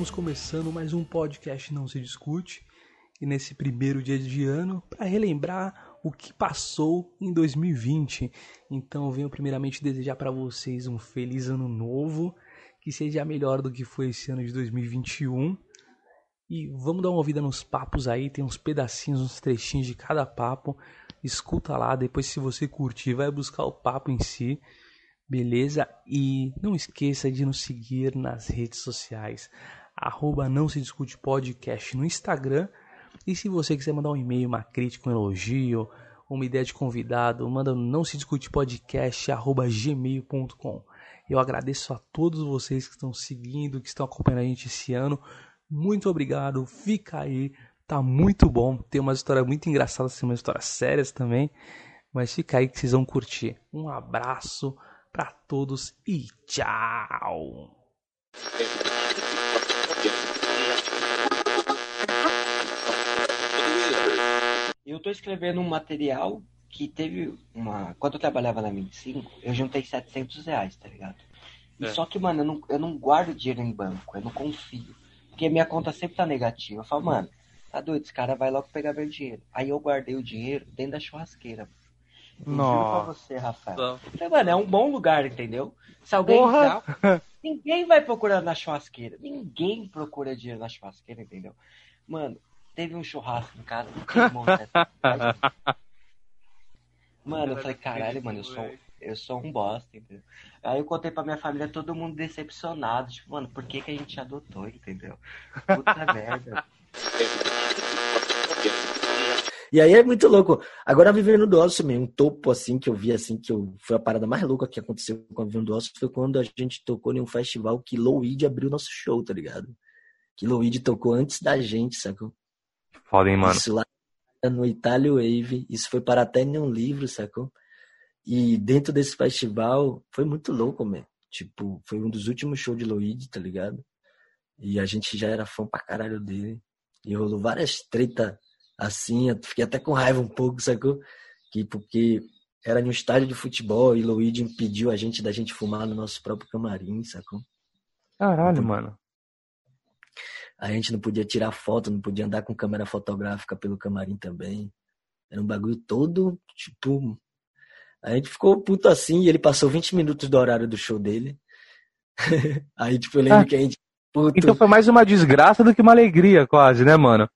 Estamos começando mais um podcast Não Se Discute. E nesse primeiro dia de ano, para relembrar o que passou em 2020. Então, venho primeiramente desejar para vocês um feliz ano novo, que seja melhor do que foi esse ano de 2021. E vamos dar uma ouvida nos papos aí, tem uns pedacinhos, uns trechinhos de cada papo. Escuta lá, depois se você curtir, vai buscar o papo em si. Beleza? E não esqueça de nos seguir nas redes sociais. Arroba não se discute podcast no Instagram. E se você quiser mandar um e-mail, uma crítica, um elogio, uma ideia de convidado, manda no não se discute podcast arroba gmail.com. Eu agradeço a todos vocês que estão seguindo, que estão acompanhando a gente esse ano. Muito obrigado. Fica aí. Tá muito bom. Tem uma história muito engraçada, tem umas histórias sérias também. Mas fica aí que vocês vão curtir. Um abraço para todos e tchau. Eu tô escrevendo um material que teve uma. Quando eu trabalhava na 25, eu juntei 700 reais, tá ligado? E É. Só que, mano, eu não, eu não guardo dinheiro em banco, eu não confio. Porque minha conta sempre tá negativa. Eu falo, mano, tá doido, esse cara vai logo pegar meu dinheiro. Aí eu guardei o dinheiro dentro da churrasqueira. Eu Juro pra Nossa. você, Rafael. Falei, mano, é um bom lugar, entendeu? Se alguém Porra! entrar, ninguém vai procurar na churrasqueira. Ninguém procura dinheiro na churrasqueira, entendeu? Mano, teve um churrasco em casa, cidade. Mano, eu falei, caralho, mano, eu sou, eu sou um bosta, entendeu? Aí eu contei pra minha família, todo mundo decepcionado. Tipo, mano, por que, que a gente adotou, entendeu? Puta merda. E aí é muito louco. Agora a Vivendo do Ócio, também, um topo assim que eu vi assim que eu, foi a parada mais louca que aconteceu com a Vivendo do Ócio foi quando a gente tocou em um festival que Louide abriu nosso show, tá ligado? Que Louide tocou antes da gente, sacou? Foda, hein, mano. Isso lá no Itália Wave, isso foi para até em um livro, sacou? E dentro desse festival foi muito louco, man. Tipo, foi um dos últimos shows de Louide, tá ligado? E a gente já era fã pra caralho dele. E rolou várias treta assim, eu fiquei até com raiva um pouco, sacou? Que, porque era em um estádio de futebol e Luigi impediu a gente da gente fumar no nosso próprio camarim, sacou? Caralho, mano. A gente não podia tirar foto, não podia andar com câmera fotográfica pelo camarim também. Era um bagulho todo, tipo. A gente ficou puto assim e ele passou 20 minutos do horário do show dele. Aí, tipo, eu lembro Ah. que a gente. Puto, Então foi mais uma desgraça do que uma alegria, quase, né, mano?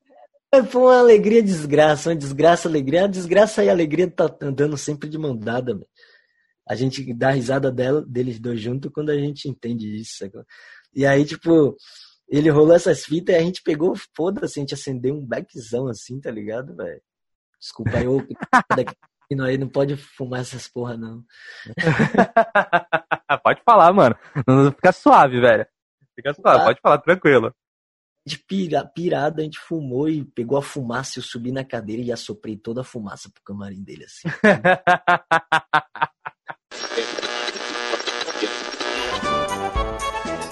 Foi uma alegria desgraça, uma desgraça, alegria. A desgraça e a alegria tá andando sempre de mão dada, mano. A gente dá risada dela, deles dois juntos quando a gente entende isso. sacou? E aí, tipo, ele rolou essas fitas e a gente pegou, foda-se, a gente acendeu um beckzão assim, tá ligado, velho? Desculpa aí, daqui aí não pode fumar essas porra, não. pode falar, mano. Fica suave, velho. Fica suave, Tá. pode falar, tranquilo. A gente pira, pirado, a gente fumou e pegou a fumaça, eu subi na cadeira e assoprei toda a fumaça pro camarim dele, assim.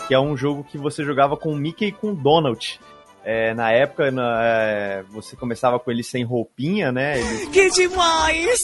que é um jogo que você jogava com o Mickey e com o Donald. É, na época, na- é, você começava com eles sem roupinha, né? Eles, Que demais!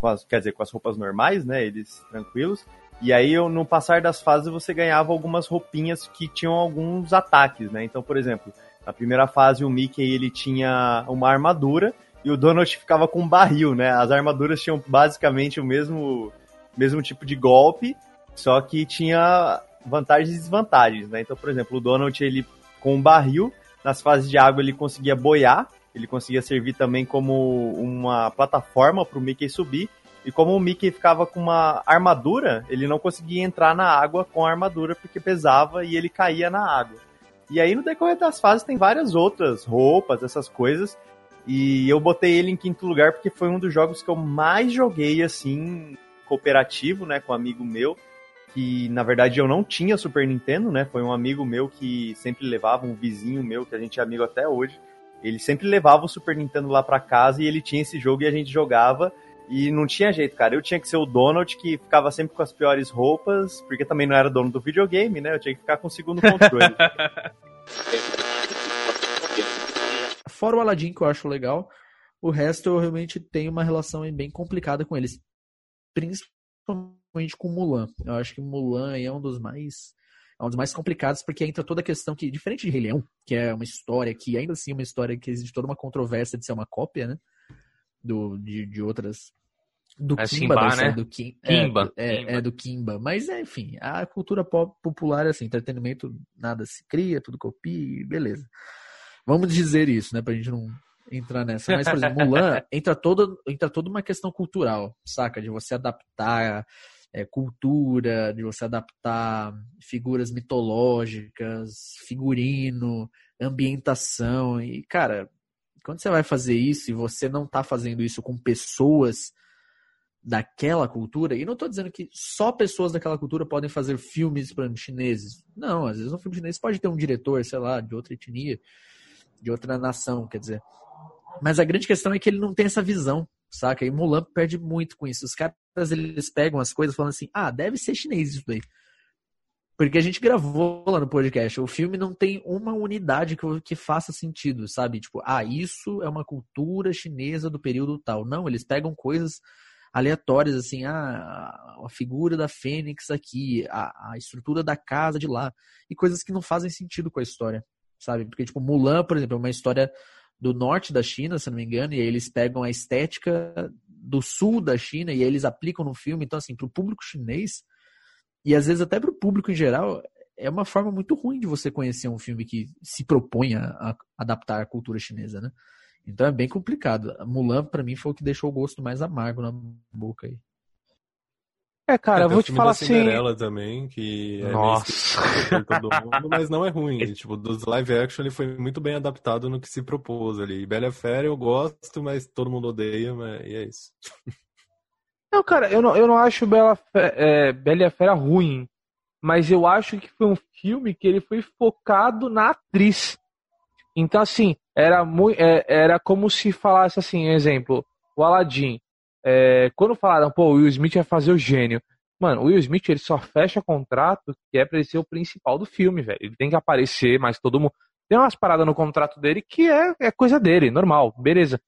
com as- quer dizer, com as roupas normais, né? Eles tranquilos. E aí, no passar das fases, você ganhava algumas roupinhas que tinham alguns ataques, né? Então, por exemplo, na primeira fase, o Mickey ele tinha uma armadura e o Donald ficava com um barril, né? As armaduras tinham basicamente o mesmo, mesmo tipo de golpe, só que tinha vantagens e desvantagens, né? Então, por exemplo, o Donald, ele com um barril, nas fases de água ele conseguia boiar, ele conseguia servir também como uma plataforma para o Mickey subir, e como o Mickey ficava com uma armadura, ele não conseguia entrar na água com a armadura porque pesava e ele caía na água. E aí no decorrer das fases tem várias outras roupas, essas coisas, e eu botei ele em quinto lugar porque foi um dos jogos que eu mais joguei assim, cooperativo, né, com um amigo meu que na verdade eu não tinha Super Nintendo, né? Foi um amigo meu que sempre levava, um vizinho meu, que a gente é amigo até hoje. Ele sempre levava o Super Nintendo lá pra casa e ele tinha esse jogo e a gente jogava. E não tinha jeito, cara. Eu tinha que ser o Donald que ficava sempre com as piores roupas, porque também não era dono do videogame, né? Eu tinha que ficar com o segundo controle. Fora o Aladdin, que eu acho legal, o resto eu realmente tenho uma relação bem complicada com eles. Principalmente com Mulan. Eu acho que Mulan é um dos mais É um dos mais complicados porque entra toda a questão que, diferente de Rei Leão, que é uma história que ainda assim é uma história que existe toda uma controvérsia de ser uma cópia, né? Do, de, de outras. Do É Kimba, Simba, história né? do Kim, Kimba, É, é, Kimba. é do Kimba. Mas, é, enfim, a cultura pop popular é assim, entretenimento, nada se cria, tudo copia, beleza. Vamos dizer isso, né? Pra gente não entrar nessa. Mas, por exemplo, Mulan entra toda, entra toda uma questão cultural, saca? De você adaptar é, cultura, de você adaptar figuras mitológicas, figurino, ambientação. E, cara, quando você vai fazer isso e você não tá fazendo isso com pessoas daquela cultura, e não tô dizendo que só pessoas daquela cultura podem fazer filmes, exemplo, chineses. Não, às vezes um filme chinês pode ter um diretor, sei lá, de outra etnia, de outra nação, quer dizer. Mas a grande questão é que ele não tem essa visão, saca? E Mulan perde muito com isso. Os caras, eles pegam as coisas falando assim, ah, deve ser chinês isso daí. Porque a gente gravou lá no podcast. O filme não tem uma unidade que, que faça sentido, sabe? Tipo, ah, isso é uma cultura chinesa do período tal. Não, eles pegam coisas aleatórias, assim, ah, a figura da Fênix aqui, a, a estrutura da casa de lá, e coisas que não fazem sentido com a história, sabe? Porque, tipo, Mulan, por exemplo, é uma história do norte da China, se não me engano, e aí eles pegam a estética do sul da China e aí eles aplicam no filme. Então, assim, pro público chinês, e às vezes até pro público em geral, é uma forma muito ruim de você conhecer um filme que se propõe a, adaptar a cultura chinesa, né? Então é bem complicado. Mulan, pra mim, foi o que deixou o gosto mais amargo na boca aí. É, cara, É, eu vou te falar assim. Cinderela também, que é Nossa. todo mundo, mas não é ruim. Tipo, dos live action ele foi muito bem adaptado no que se propôs ali. Bela Fera eu gosto, mas todo mundo odeia, mas e é isso. Não, cara, eu não, eu não acho Bela, Fe- é, Bela Fera ruim, mas eu acho que foi um filme que ele foi focado na atriz. Então, assim, era, mui- é, era como se falasse assim, exemplo, o Aladdin. É, quando falaram, pô, o Will Smith vai fazer o gênio. Mano, o Will Smith ele só fecha contrato que é pra ele ser o principal do filme, velho. Ele tem que aparecer, mas todo mundo. Tem umas paradas no contrato dele que é, é coisa dele, normal, beleza.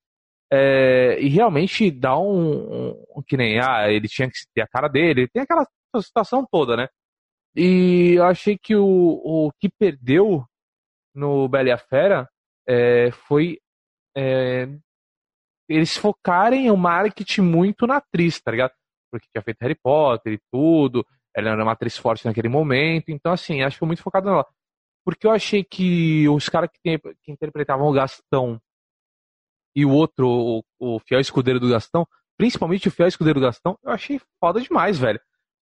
É, e realmente dá um, um- Que nem, ah, ele tinha que ter a cara dele, tem aquela situação toda, né? E eu achei que o, o que perdeu no Bela e a Fera é, foi é, eles focarem o marketing muito na atriz, tá ligado? Porque tinha feito Harry Potter e tudo, ela era uma atriz forte naquele momento, então assim, acho que foi muito focado nela. Porque eu achei que os caras que, que interpretavam o Gastão e o outro, o, o fiel escudeiro do Gastão, principalmente o fiel escudeiro do Gastão, eu achei foda demais, velho.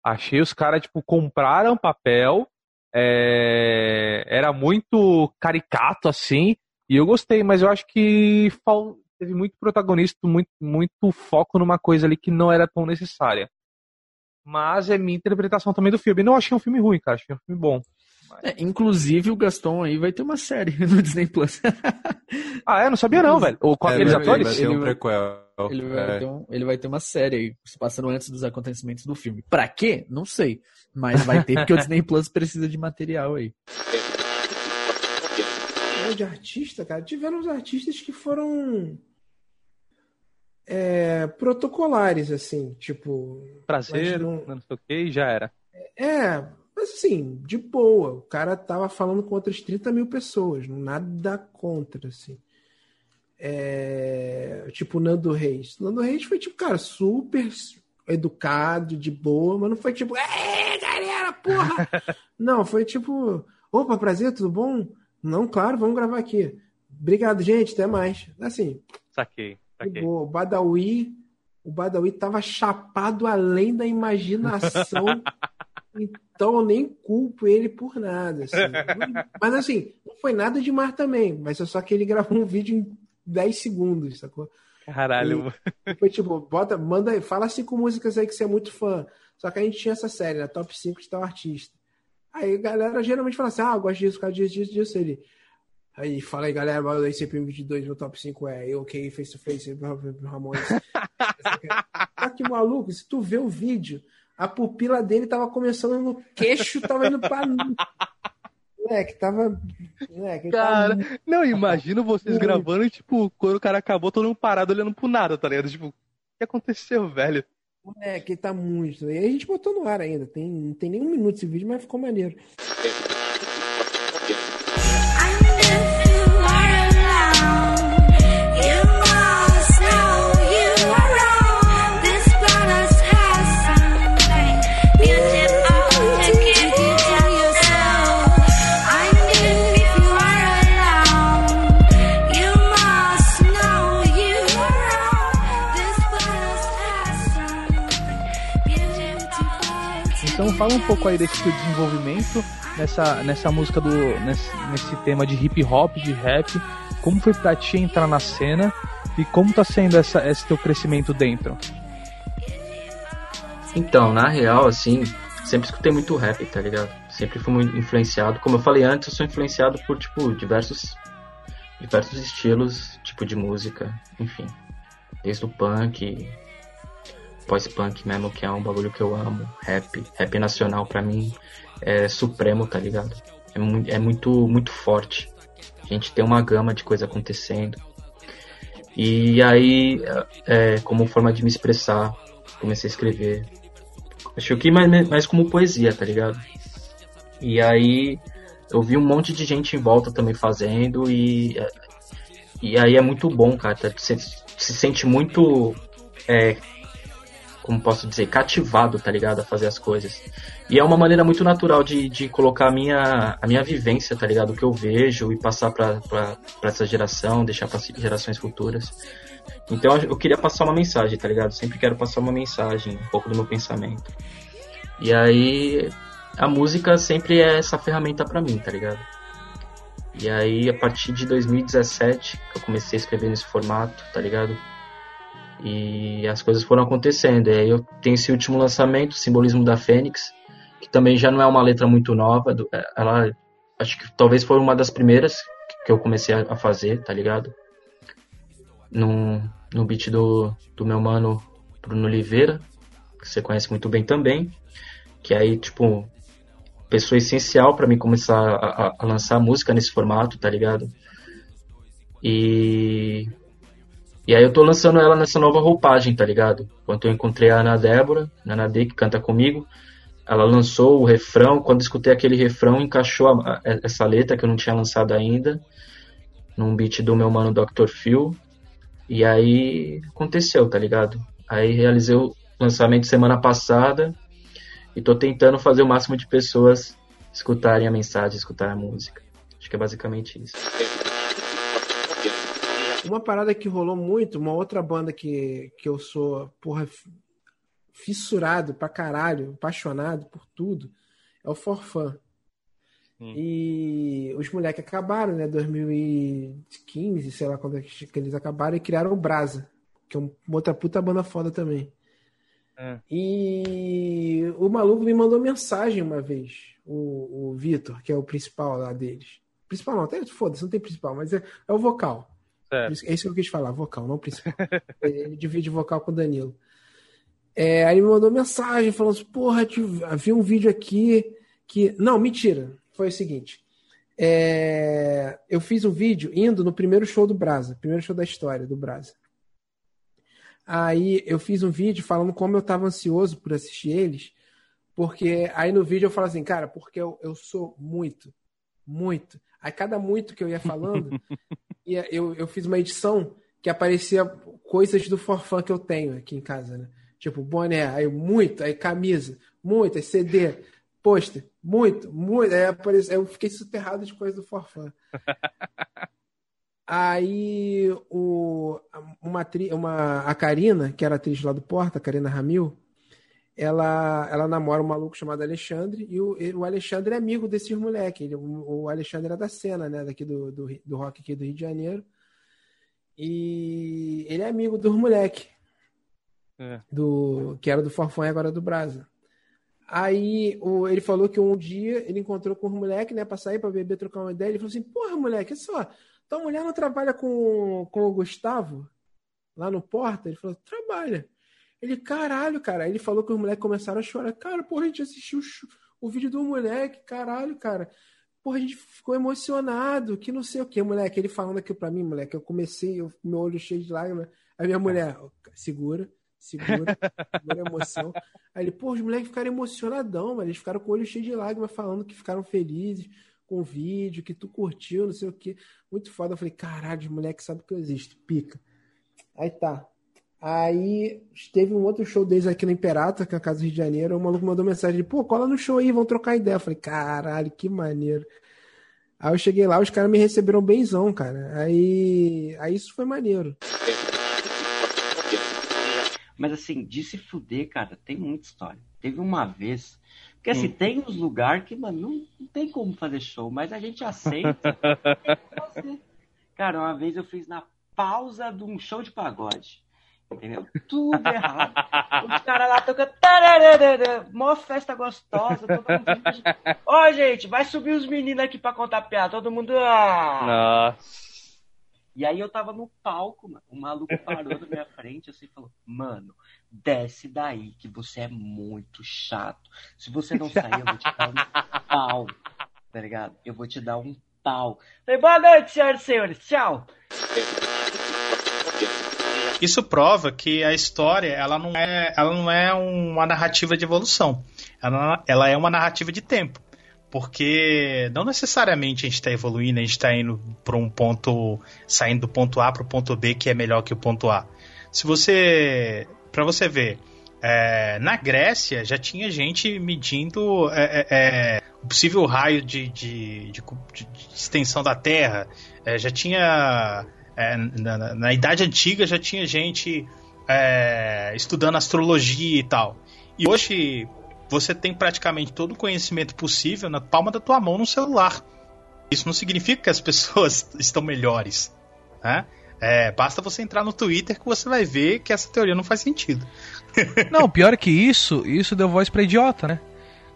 Achei os caras, tipo, compraram papel, é, era muito caricato, assim, e eu gostei, mas eu acho que fal- teve muito protagonista, muito, muito foco numa coisa ali que não era tão necessária. Mas é minha interpretação também do filme. Não achei um filme ruim, cara, achei um filme bom. É, inclusive, o Gaston aí vai ter uma série no Disney Plus. Ah, é? Não sabia não, velho. Ou com É, aqueles atores? Vai ter Ele um vai- prequel. Ele vai, É. ter um- ele vai ter uma série aí, se passando antes dos acontecimentos do filme. Pra quê? Não sei. Mas vai ter porque o Disney Plus precisa de material aí. Falando de artista, cara, tiveram uns artistas que foram é, protocolares, assim, tipo. Prazer, mas não- não sei o que, e já era. É, mas assim, de boa. O cara tava falando com outras 30 mil pessoas, nada contra, assim. É, tipo, o Nando Reis. Nando Reis foi, tipo, cara, super educado, de boa, mas não foi tipo, é, galera, porra! não, foi tipo, opa, prazer, tudo bom? Não, claro, vamos gravar aqui. Obrigado, gente, até mais. Assim, Saquei, saquei. O Badawi, o Badawi tava chapado além da imaginação. então eu nem culpo ele por nada. assim. Mas assim, não foi nada demais também. Mas é só que ele gravou um vídeo em 10 segundos, sacou? Caralho. E foi tipo, bota, manda, aí, fala cinco músicas aí que você é muito fã. Só que a gente tinha essa série, né? Top 5 de tal artista. Aí a galera geralmente fala assim: ah, eu gosto disso, causa disso, disso, disso. Ele. Aí fala aí, galera, aí CP22, meu top 5 é eu, ok, face to face, Ramones. Só que maluco, se tu vê o vídeo, a pupila dele tava começando no queixo, tava indo pra. Moleque, tava. Moleque, ele tava Cara, não, imagino vocês gravando e, tipo, quando o cara acabou, todo mundo parado olhando pro nada, tá ligado? Tipo, o que aconteceu, velho? Moleque, ele tá muito. E a gente botou no ar ainda. Tem, não tem nem um minuto esse vídeo, mas ficou maneiro. Fala um pouco aí desse teu desenvolvimento nessa, nessa música do. Nesse, nesse tema de hip hop, de rap. Como foi pra ti entrar na cena e como tá sendo essa, esse teu crescimento dentro? Então, na real, assim, sempre escutei muito rap, tá ligado? Sempre fui muito influenciado. Como eu falei antes, eu sou influenciado por, tipo, diversos, diversos estilos, tipo de música, enfim. Desde o punk, pós-punk mesmo, que é um bagulho que eu amo. Rap, rap nacional pra mim é supremo, tá ligado? É, mu é muito, muito forte. A gente tem uma gama de coisa acontecendo. E aí, é, como forma de me expressar, comecei a escrever. Acho que mais, mais como poesia, tá ligado? E aí eu vi um monte de gente em volta também fazendo e e aí é muito bom, cara. Você se sente muito é, como posso dizer, cativado, tá ligado? A fazer as coisas. E é uma maneira muito natural de, de colocar a minha, a minha vivência, tá ligado? O que eu vejo e passar pra, essa geração, deixar para gerações futuras. Então eu queria passar uma mensagem, tá ligado? Sempre quero passar uma mensagem, um pouco do meu pensamento. E aí a música sempre é essa ferramenta para mim, tá ligado? E aí a partir de 2017 que eu comecei a escrever nesse formato, tá ligado? E as coisas foram acontecendo. E aí eu tenho esse último lançamento, Simbolismo da Fênix, que também já não é uma letra muito nova. Ela, acho que talvez foi uma das primeiras que eu comecei a fazer, tá ligado? No, no beat do, do meu mano Bruno Oliveira, que você conhece muito bem também. Que aí, tipo, pessoa essencial para mim começar a, a lançar música nesse formato, tá ligado? E e aí eu tô lançando ela nessa nova roupagem, tá ligado? Quando eu encontrei a Ana Débora, a Ana D, que canta comigo, ela lançou o refrão, quando escutei aquele refrão, encaixou a, a, essa letra que eu não tinha lançado ainda, num beat do meu mano Dr. Phil, e aí aconteceu, tá ligado? Aí realizei o lançamento semana passada, e tô tentando fazer o máximo de pessoas escutarem a mensagem, escutarem a música. Acho que é basicamente isso. Uma parada que rolou muito, uma outra banda que, que eu sou, porra, fissurado pra caralho, apaixonado por tudo, é o Forfã. Hum. E os moleques acabaram, né? 2015, sei lá quando é que eles acabaram, e criaram o Brasa, que é uma outra puta banda foda também. É. E o maluco me mandou mensagem uma vez, o, o Vitor, que é o principal lá deles. Principal não, até foda-se, não tem principal, mas é, é o vocal. É isso que eu quis falar, vocal, não principal. ele divide vocal com o Danilo. É, aí me mandou mensagem falando assim, porra, vi um vídeo aqui que. Não, mentira. Foi o seguinte. É, eu fiz um vídeo indo no primeiro show do Brasa, primeiro show da história do Brasa. Aí eu fiz um vídeo falando como eu tava ansioso por assistir eles, porque aí no vídeo eu falo assim, cara, porque eu, eu sou muito, muito. Aí cada muito que eu ia falando, eu, eu fiz uma edição que aparecia coisas do forfã que eu tenho aqui em casa, né? Tipo, boné, aí muito, aí camisa, muito, aí CD, pôster, muito, muito. Aí apareceu, eu fiquei soterrado de coisa do forfã. aí o, uma, uma, a Karina, que era atriz lá do Porta, a Karina Ramil, ela, ela namora um maluco chamado Alexandre, e o, o Alexandre é amigo desses moleques. Ele, o, o Alexandre é da cena, né? Daqui do, do, do rock aqui do Rio de Janeiro. E ele é amigo dos moleques. É. Do, que era do Forfã e agora do Brasa. Aí o, ele falou que um dia ele encontrou com os moleques, né? Pra sair, pra beber, trocar uma ideia. Ele falou assim: Porra, moleque, é só. Tua mulher não trabalha com, com o Gustavo? Lá no Porta? Ele falou: Trabalha. Ele, caralho, cara. Ele falou que os moleques começaram a chorar. Cara, porra, a gente assistiu o, vídeo do moleque, caralho, cara. Porra, a gente ficou emocionado, que não sei o que, moleque. Ele falando aqui pra mim, moleque, eu comecei, eu, meu olho cheio de lágrimas. Aí minha mulher, segura, Segura, segura a emoção. Aí ele, pô, os moleques ficaram emocionadão. Eles ficaram com o olho cheio de lágrimas, falando que ficaram felizes com o vídeo, que tu curtiu, não sei o quê. Muito foda. Eu falei, caralho, os moleques sabem que eu existo. Pica. Aí tá. Aí teve um outro show deles aqui no Imperato, que é a casa do Rio de Janeiro. O maluco mandou mensagem, pô, cola no show aí, vamos trocar ideia. Eu falei, caralho, que maneiro. Aí eu cheguei lá, os caras me receberam benzão, cara. Aí, aí isso foi maneiro. Mas assim, de se fuder, cara, tem muita história. Teve uma vez. Porque assim, tem uns lugares que, mano, não, não tem como fazer show, mas a gente aceita. cara, uma vez eu fiz na pausa de um show de pagode. Entendeu? Tudo errado. Os caras lá tocam. Mó festa gostosa. Mundo... Ó, gente, vai subir os meninos aqui pra contar piada. Todo mundo. Ah. Nossa. E aí eu tava no palco, mano. O maluco parou na minha frente assim e falou: Mano, desce daí, que você é muito chato. Se você não sair, eu vou te dar um pau. Tá ligado? Eu vou te dar um pau. Falei, boa noite, senhoras e senhores. Tchau. Isso prova que a história ela não é, ela não é uma narrativa de evolução. Ela, ela é uma narrativa de tempo. Porque não necessariamente a gente está evoluindo, a gente está indo para um ponto, saindo do ponto A para o ponto B que é melhor que o ponto A. Se você, para você ver, é, na Grécia já tinha gente medindo é, é, o possível raio de, de, de, de extensão da Terra, é, já tinha é, na, na, Idade Antiga já tinha gente é, estudando astrologia e tal. E hoje você tem praticamente todo o conhecimento possível na palma da tua mão no celular. Isso não significa que as pessoas estão melhores. Né? É, basta você entrar no Twitter que você vai ver que essa teoria não faz sentido. não, pior que isso, isso deu voz para idiota, né?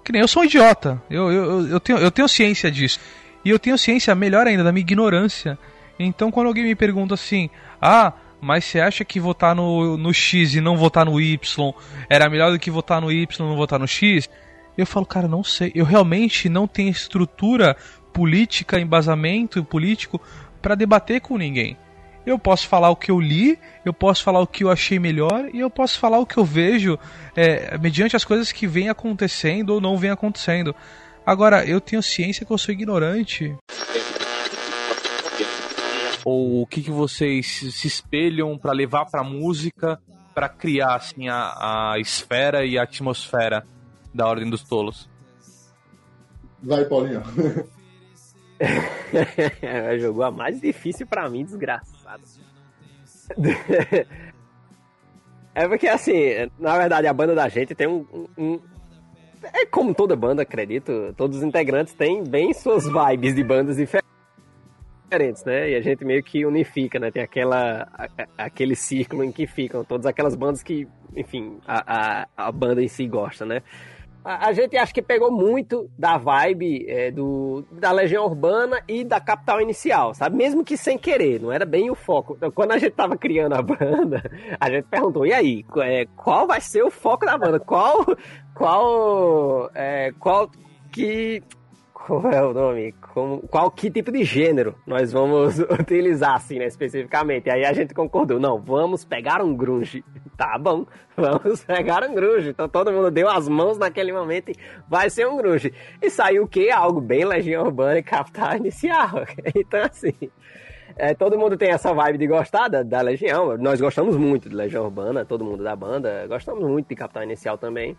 Que nem eu sou um idiota. Eu, eu, eu, tenho, eu tenho ciência disso. E eu tenho ciência, melhor ainda, da minha ignorância. Então quando alguém me pergunta assim, ah, mas você acha que votar no, no X e não votar no Y era melhor do que votar no Y e não votar no X? Eu falo, cara, não sei. Eu realmente não tenho estrutura política, embasamento político para debater com ninguém. Eu posso falar o que eu li, eu posso falar o que eu achei melhor e eu posso falar o que eu vejo é, mediante as coisas que vêm acontecendo ou não vêm acontecendo. Agora, eu tenho ciência que eu sou ignorante ou o que, que vocês se espelham para levar para música para criar assim a, a esfera e a atmosfera da Ordem dos Tolos? Vai, Paulinho. Jogou a mais difícil para mim, desgraçado. É porque, assim, na verdade, a banda da gente tem um, um, É como toda banda, acredito. Todos os integrantes têm bem suas vibes de bandas diferentes diferentes, né? E a gente meio que unifica, né? Tem aquela, a, aquele círculo em que ficam todas aquelas bandas que, enfim, a, a, a banda em si gosta, né? A, a, gente acha que pegou muito da vibe é, do, da Legião Urbana e da Capital Inicial, sabe? Mesmo que sem querer, não era bem o foco. Então, quando a gente tava criando a banda, a gente perguntou, e aí, é, qual vai ser o foco da banda? Qual, qual, é, qual que qual é o nome? Como, qual que tipo de gênero nós vamos utilizar, assim, né, especificamente? Aí a gente concordou, não, vamos pegar um grunge. Tá bom, vamos pegar um grunge. Então todo mundo deu as mãos naquele momento e vai ser um grunge. E saiu o quê? Algo bem Legião Urbana e Capital Inicial. Então, assim, é, todo mundo tem essa vibe de gostar da, da Legião. Nós gostamos muito de Legião Urbana, todo mundo da banda. Gostamos muito de Capital Inicial também.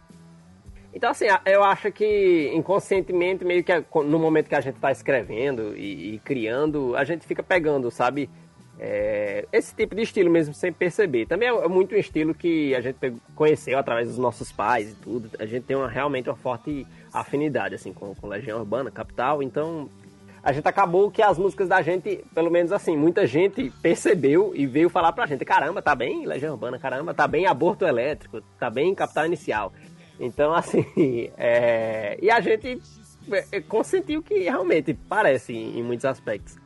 Então, assim, eu acho que inconscientemente, meio que no momento que a gente está escrevendo e, e, criando, a gente fica pegando, sabe? É, esse tipo de estilo mesmo sem perceber. Também é muito um estilo que a gente conheceu através dos nossos pais e tudo. A gente tem uma, realmente uma forte afinidade, assim, com, com Legião Urbana, Capital. Então, a gente acabou que as músicas da gente, pelo menos assim, muita gente percebeu e veio falar pra gente: caramba, tá bem Legião Urbana, caramba, tá bem Aborto Elétrico, tá bem Capital Inicial. Então, assim, é... e a gente é, consentiu que realmente parece em muitos aspectos.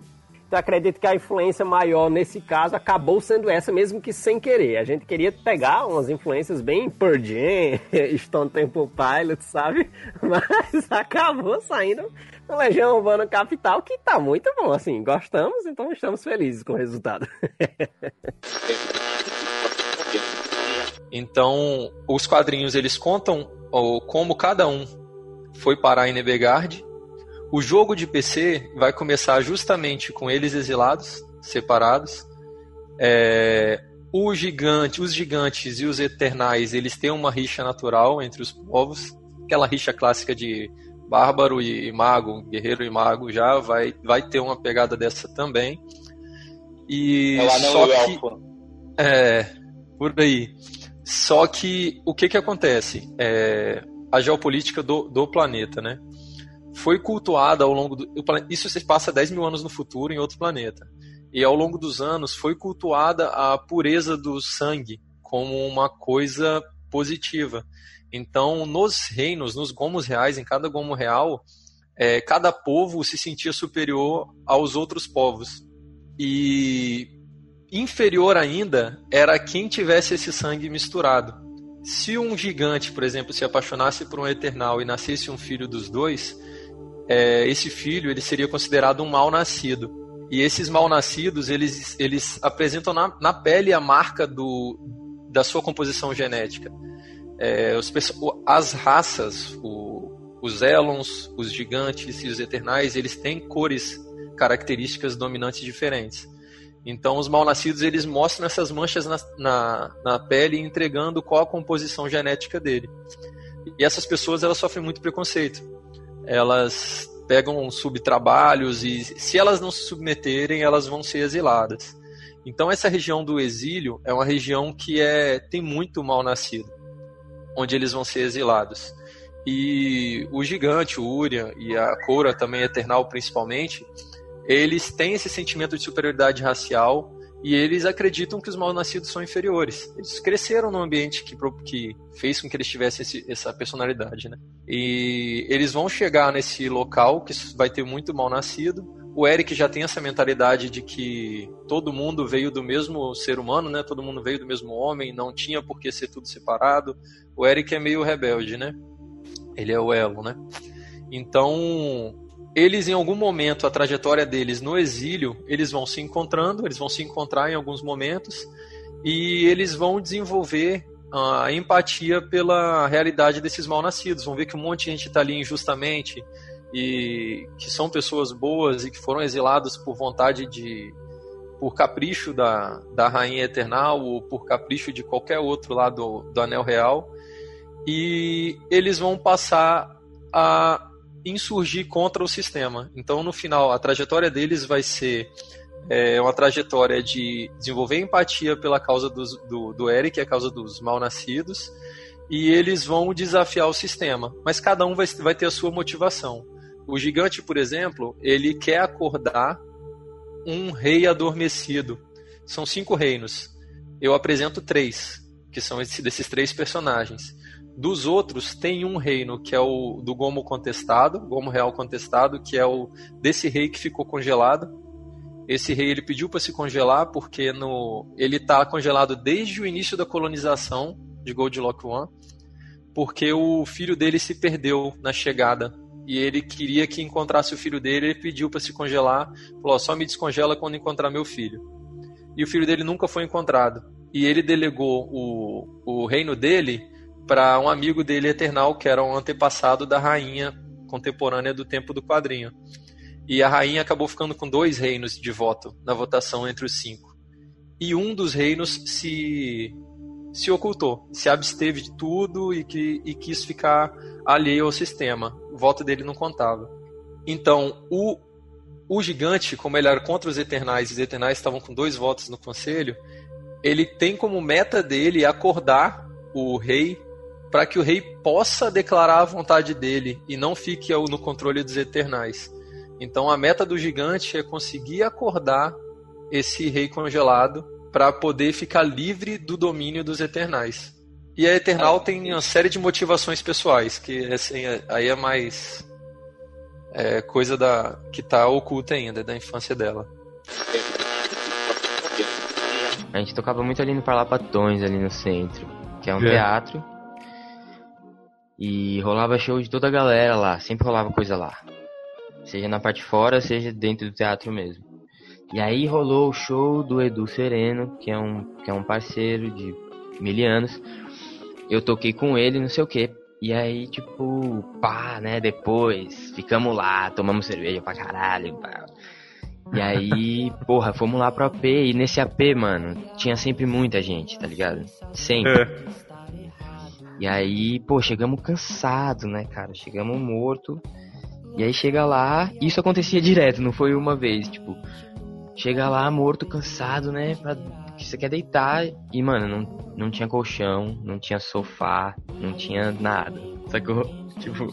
Então, acredito que a influência maior nesse caso acabou sendo essa, mesmo que sem querer. A gente queria pegar umas influências bem Pearl Stone Temple Pilots, sabe? Mas acabou saindo no Legião Urbana Capital, que tá muito bom, assim, gostamos, então estamos felizes com o resultado. Então, os quadrinhos eles contam ó, como cada um foi parar em Nebegard. O jogo de PC vai começar justamente com eles exilados, separados. É, o gigante, os gigantes e os eternais, eles têm uma rixa natural entre os povos, aquela rixa clássica de bárbaro e mago, guerreiro e mago já vai vai ter uma pegada dessa também. E É o anão só que é por aí. Só que o que que acontece? É, a geopolítica do, do planeta, né? Foi cultuada ao longo do. Isso se passa 10 mil anos no futuro em outro planeta. E ao longo dos anos foi cultuada a pureza do sangue como uma coisa positiva. Então, nos reinos, nos gomos reais, em cada gomo real, é, cada povo se sentia superior aos outros povos. E inferior ainda era quem tivesse esse sangue misturado. Se um gigante, por exemplo, se apaixonasse por um eternal e nascesse um filho dos dois, é, esse filho ele seria considerado um mal nascido. E esses mal nascidos eles, eles apresentam na, na pele a marca do, da sua composição genética. É, os as raças, o- os Elons, os gigantes e os eternais, eles têm cores características dominantes diferentes. Então, os mal-nascidos eles mostram essas manchas na, na, na pele, entregando qual a composição genética dele. E essas pessoas elas sofrem muito preconceito. Elas pegam subtrabalhos e, se elas não se submeterem, elas vão ser exiladas. Então, essa região do exílio é uma região que é, tem muito mal-nascido, onde eles vão ser exilados. E o gigante, o Urian e a Cora também, Eternal principalmente, eles têm esse sentimento de superioridade racial e eles acreditam que os mal-nascidos são inferiores. Eles cresceram num ambiente que, que fez com que eles tivessem esse- essa personalidade, né? E eles vão chegar nesse local que vai ter muito mal-nascido. O Eric já tem essa mentalidade de que todo mundo veio do mesmo ser humano, né? Todo mundo veio do mesmo homem, não tinha por que ser tudo separado. O Eric é meio rebelde, né? Ele é o elo, né? Então, eles em algum momento, a trajetória deles no exílio, eles vão se encontrando, eles vão se encontrar em alguns momentos e eles vão desenvolver a empatia pela realidade desses mal-nascidos. Vão ver que um monte de gente está ali injustamente e que são pessoas boas e que foram exilados por vontade de por capricho da, da rainha eternal ou por capricho de qualquer outro lá do, do anel real e eles vão passar a insurgir contra o sistema. Então, no final, a trajetória deles vai ser é, uma trajetória de desenvolver empatia pela causa dos, do, do Eric, a causa dos mal-nascidos, e eles vão desafiar o sistema. Mas cada um vai, vai ter a sua motivação. O gigante, por exemplo, ele quer acordar um rei adormecido. São cinco reinos. Eu apresento três, que são esse, desses três personagens. Dos outros, tem um reino que é o do Gomo contestado, Gomo real contestado, que é o desse rei que ficou congelado. Esse rei ele pediu para se congelar porque no, ele está congelado desde o início da colonização de Goldlock One, porque o filho dele se perdeu na chegada e ele queria que encontrasse o filho dele. Ele pediu para se congelar, falou: só me descongela quando encontrar meu filho. E o filho dele nunca foi encontrado. E ele delegou o, o reino dele para um amigo dele eternal, que era um antepassado da rainha contemporânea do tempo do quadrinho. E a rainha acabou ficando com dois reinos de voto na votação entre os cinco. E um dos reinos se se ocultou, se absteve de tudo e, que, e quis ficar alheio ao sistema. O voto dele não contava. Então, o, o gigante, como ele era contra os Eternais, e os Eternais estavam com dois votos no conselho, ele tem como meta dele acordar o rei para que o rei possa declarar a vontade dele e não fique no controle dos Eternais. Então, a meta do gigante é conseguir acordar esse rei congelado para poder ficar livre do domínio dos Eternais. E a Eternal tem uma série de motivações pessoais, que assim, aí é mais é, coisa da que tá oculta ainda, da infância dela. A gente tocava muito ali no Parlapatões, ali no centro, que é um É. teatro. E rolava show de toda a galera lá, sempre rolava coisa lá. Seja na parte fora, seja dentro do teatro mesmo. E aí rolou o show do Edu Sereno, que é um, que é um parceiro de mil anos. eu toquei com ele, não sei o que. E aí, tipo, pá, né, depois, ficamos lá, tomamos cerveja pra caralho, pá. E aí, porra, fomos lá pro AP, e nesse AP, mano, tinha sempre muita gente, tá ligado? Sempre. E aí, pô, chegamos cansado, né, cara? Chegamos morto. E aí chega lá, isso acontecia direto, não foi uma vez, tipo, chega lá morto, cansado, né, pra, que você quer deitar e, mano, não, não tinha colchão, não tinha sofá, não tinha nada, sacou? Tipo,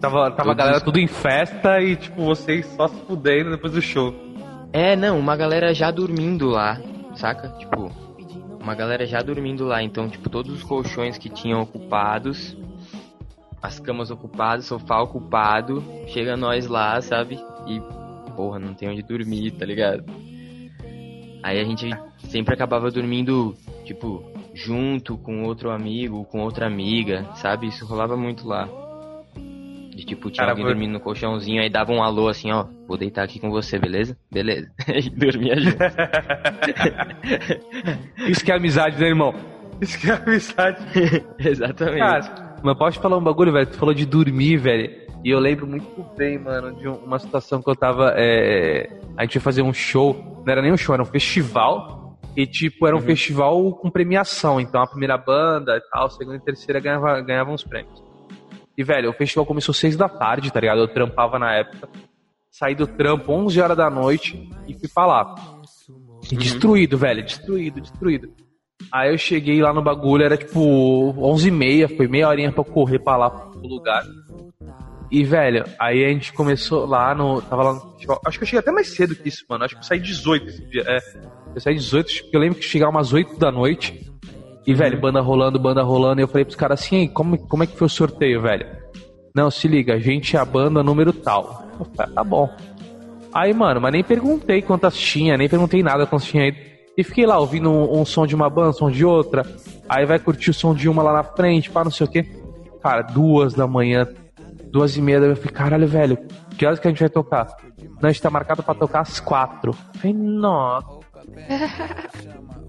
Tava, tava a galera tudo em festa e, tipo, vocês só se fudendo depois do show. É, não, uma galera já dormindo lá, saca? Tipo, uma galera já dormindo lá. Então, tipo, todos os colchões que tinham ocupados, as camas ocupadas, sofá ocupado, chega nós lá, sabe? E, porra, não tem onde dormir, tá ligado? Aí a gente sempre acabava dormindo, tipo, junto com outro amigo, com outra amiga, sabe? Isso rolava muito lá. De tipo, tinha Cara, alguém foi- dormindo no colchãozinho, aí dava um alô assim, ó, vou deitar aqui com você, beleza? Beleza. E dormia junto. Isso que é amizade, né, irmão? Isso que é amizade. Exatamente. Cara, mas pode falar um bagulho, velho? Tu falou de dormir, velho. E eu lembro muito bem, mano, de um- uma situação que eu tava. é, A gente ia fazer um show. Não era nem um show, era um festival. E, tipo, era um festival com premiação. Então a primeira banda e tal, a segunda e terceira ganhava, ganhava uns prêmios. E, velho, o festival começou seis da tarde, tá ligado? Eu trampava na época. Saí do trampo 11 horas da noite e fui pra lá. E destruído, velho, destruído, destruído. Aí eu cheguei lá no bagulho, era tipo 11 e meia, foi meia horinha pra eu correr pra lá pro lugar. E, velho, aí a gente começou lá no. Tava lá no festival. Acho que eu cheguei até mais cedo que isso, mano. Acho que eu saí 18 esse dia. É. Eu saí 18, porque eu lembro que chegava umas 8 da noite. E, velho, banda rolando, banda rolando. E eu falei pros caras assim, "Ei, como, como é que foi o sorteio, velho? Não, se liga, a gente é a banda número tal. Falei, "Ah, tá bom. Aí, mano, mas nem perguntei quantas tinha, nem perguntei nada quantas tinha aí. E fiquei lá ouvindo um, um som de uma banda, um som de outra. Aí vai curtir o som de uma lá na frente, pá, não sei o quê. Cara, duas da manhã, duas e meia, da manhã, eu falei, caralho, velho, que horas que a gente vai tocar? Não, a gente tá marcado pra tocar às quatro. Eu falei, nossa.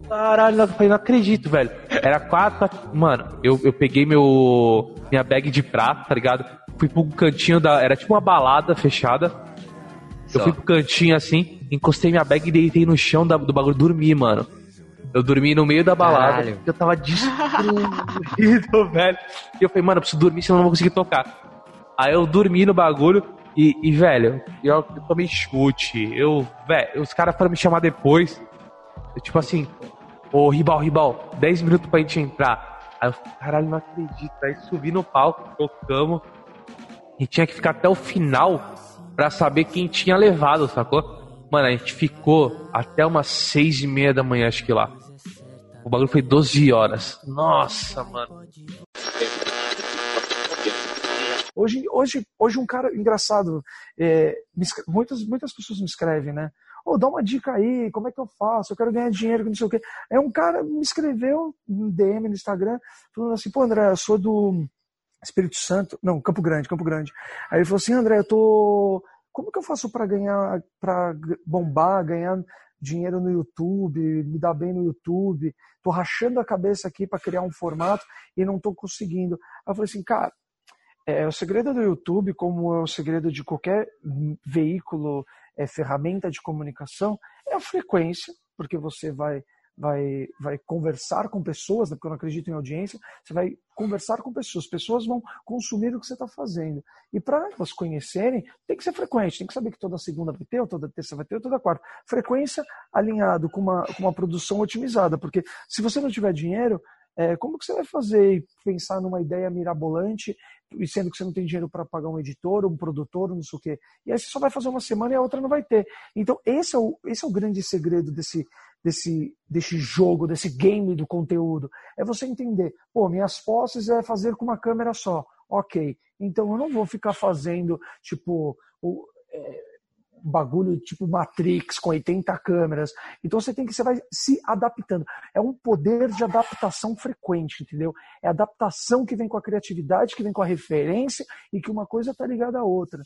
Caralho, eu falei, não acredito, velho. Era quatro, mano, eu, eu peguei meu minha bag de prata, tá ligado? Fui pro cantinho da, era tipo uma balada fechada. Eu Só. fui pro cantinho assim, encostei minha bag e deitei no chão da- do bagulho, dormi, mano. Eu dormi no meio da balada, Caralho. eu tava destruído, velho. E eu falei, mano, eu preciso dormir, senão eu não vou conseguir tocar. Aí eu dormi no bagulho e, e, velho, eu, eu tomei chute. Eu, velho, os caras foram me chamar depois. Tipo assim, ô Ribal, Ribal, 10 minutos pra gente entrar. Aí eu caralho, não acredito. Aí subi no palco, tocamos. E tinha que ficar até o final pra saber quem tinha levado, sacou? Mano, a gente ficou até umas seis e meia da manhã, acho que lá. O bagulho foi 12 horas. Nossa, mano. Hoje, hoje, hoje um cara engraçado, é, muitas, muitas pessoas me escrevem, né? Ô, dá uma dica aí, como é que eu faço? Eu quero ganhar dinheiro, não sei o quê. Aí um cara me escreveu um DM no Instagram, falando assim, pô, André, eu sou do Espírito Santo, não, Campo Grande, Campo Grande. Aí ele falou assim, André, eu tô... Como que eu faço para ganhar, para bombar, ganhar dinheiro no YouTube, me dar bem no YouTube? Tô rachando a cabeça aqui para criar um formato e não tô conseguindo. Aí eu falei assim, cara, é, o segredo do YouTube, como é o segredo de qualquer veículo, é, ferramenta de comunicação, é a frequência, porque você vai, vai, vai conversar com pessoas, né, porque eu não acredito em audiência, você vai conversar com pessoas, pessoas vão consumir o que você está fazendo. E para elas conhecerem, tem que ser frequente, tem que saber que toda segunda vai ter, ou toda terça vai ter, ou toda quarta. Frequência alinhado com uma, com uma produção otimizada, porque se você não tiver dinheiro, é, como que você vai fazer pensar numa ideia mirabolante, sendo que você não tem dinheiro para pagar um editor, um produtor, não sei o quê. E aí você só vai fazer uma semana e a outra não vai ter. Então, esse é o, esse é o grande segredo desse, desse, desse jogo, desse game do conteúdo. É você entender, pô, minhas posses é fazer com uma câmera só. Ok, então eu não vou ficar fazendo, tipo, o, é, bagulho tipo Matrix com 80 câmeras. Então você tem que você vai se adaptando. É um poder de adaptação frequente, entendeu? É adaptação que vem com a criatividade, que vem com a referência e que uma coisa tá ligada à outra.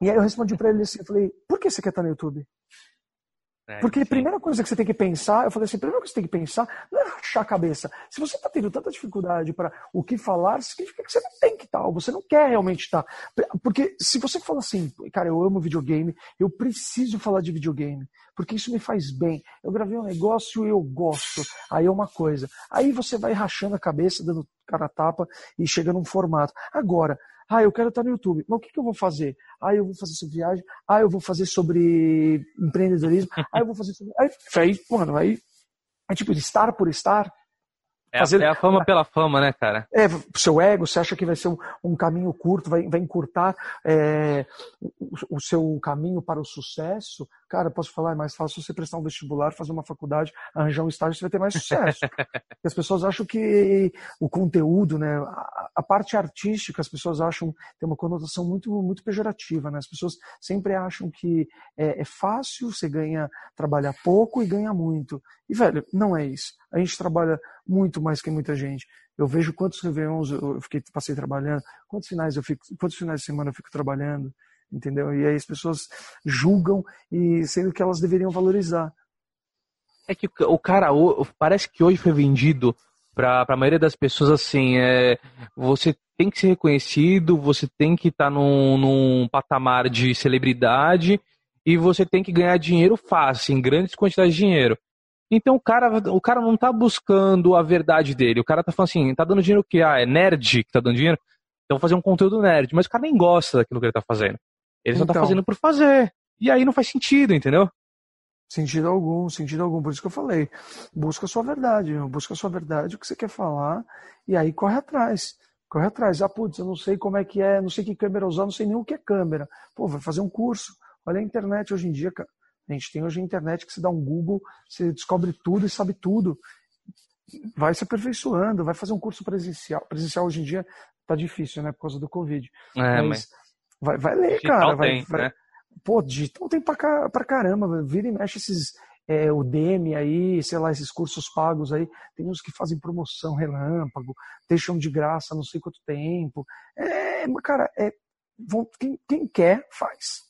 E aí eu respondi para ele assim, eu falei: "Por que você quer estar no YouTube?" Porque a primeira coisa que você tem que pensar, eu falei assim, a primeira coisa que você tem que pensar não é rachar a cabeça. Se você está tendo tanta dificuldade para o que falar, significa que você não tem que estar, ou você não quer realmente estar. Porque se você fala assim, cara, eu amo videogame, eu preciso falar de videogame, porque isso me faz bem. Eu gravei um negócio e eu gosto. Aí é uma coisa. Aí você vai rachando a cabeça, dando cara a tapa e chega num formato. Agora, ah, eu quero estar no YouTube. Mas o que, que eu vou fazer? Ah, eu vou fazer sobre viagem. Ah, eu vou fazer sobre empreendedorismo. ah, eu vou fazer sobre. Aí, aí mano, aí. É tipo, estar por estar. É, a- é a fama pela fama, né, cara? É, seu ego, você acha que vai ser um, um caminho curto, vai, vai encurtar é, o, o seu caminho para o sucesso? Cara, posso falar, é mais fácil você prestar um vestibular, fazer uma faculdade, arranjar um estágio, você vai ter mais sucesso. As pessoas acham que o conteúdo, né, a, a parte artística, as pessoas acham tem uma conotação muito, muito pejorativa, né? As pessoas sempre acham que é, é fácil, você ganha, trabalha pouco e ganha muito. E, velho, não é isso. A gente trabalha muito mais que muita gente. Eu vejo quantos réveillons eu eu fiquei, passei trabalhando, quantos finais eu fico, quantos finais de semana eu fico trabalhando, entendeu? E aí as pessoas julgam e sendo que elas deveriam valorizar. É que o cara parece que hoje foi vendido para a maioria das pessoas assim, é, você tem que ser reconhecido, você tem que estar num, num patamar de celebridade e você tem que ganhar dinheiro fácil, em grandes quantidades de dinheiro. Então o cara, o cara não tá buscando a verdade dele, o cara tá falando assim, tá dando dinheiro o quê? Ah, é nerd que tá dando dinheiro? Então fazer um conteúdo nerd, mas o cara nem gosta daquilo que ele tá fazendo. Ele só tá Então. fazendo por fazer. E aí não faz sentido, entendeu? Sentido algum, sentido algum. Por isso que eu falei. Busca a sua verdade, meu. busca a sua verdade, o que você quer falar, e aí corre atrás. Corre atrás. Ah, putz, eu não sei como é que é, não sei que câmera usar, não sei nem o que é câmera. Pô, vai fazer um curso. Olha a internet hoje em dia, cara. A gente tem hoje a internet que você dá um Google, você descobre tudo e sabe tudo. Vai se aperfeiçoando, vai fazer um curso presencial. Presencial hoje em dia tá difícil, né, por causa do Covid. É, mas- vai, vai ler, Digital cara. Vai, tem, vai- né? Pô, digital tem pra, pra caramba. Vira e mexe esses. É, o Demi aí, sei lá, esses cursos pagos aí. Tem uns que fazem promoção relâmpago, deixam de graça não sei quanto tempo. É, cara, é, quem, quem quer, faz.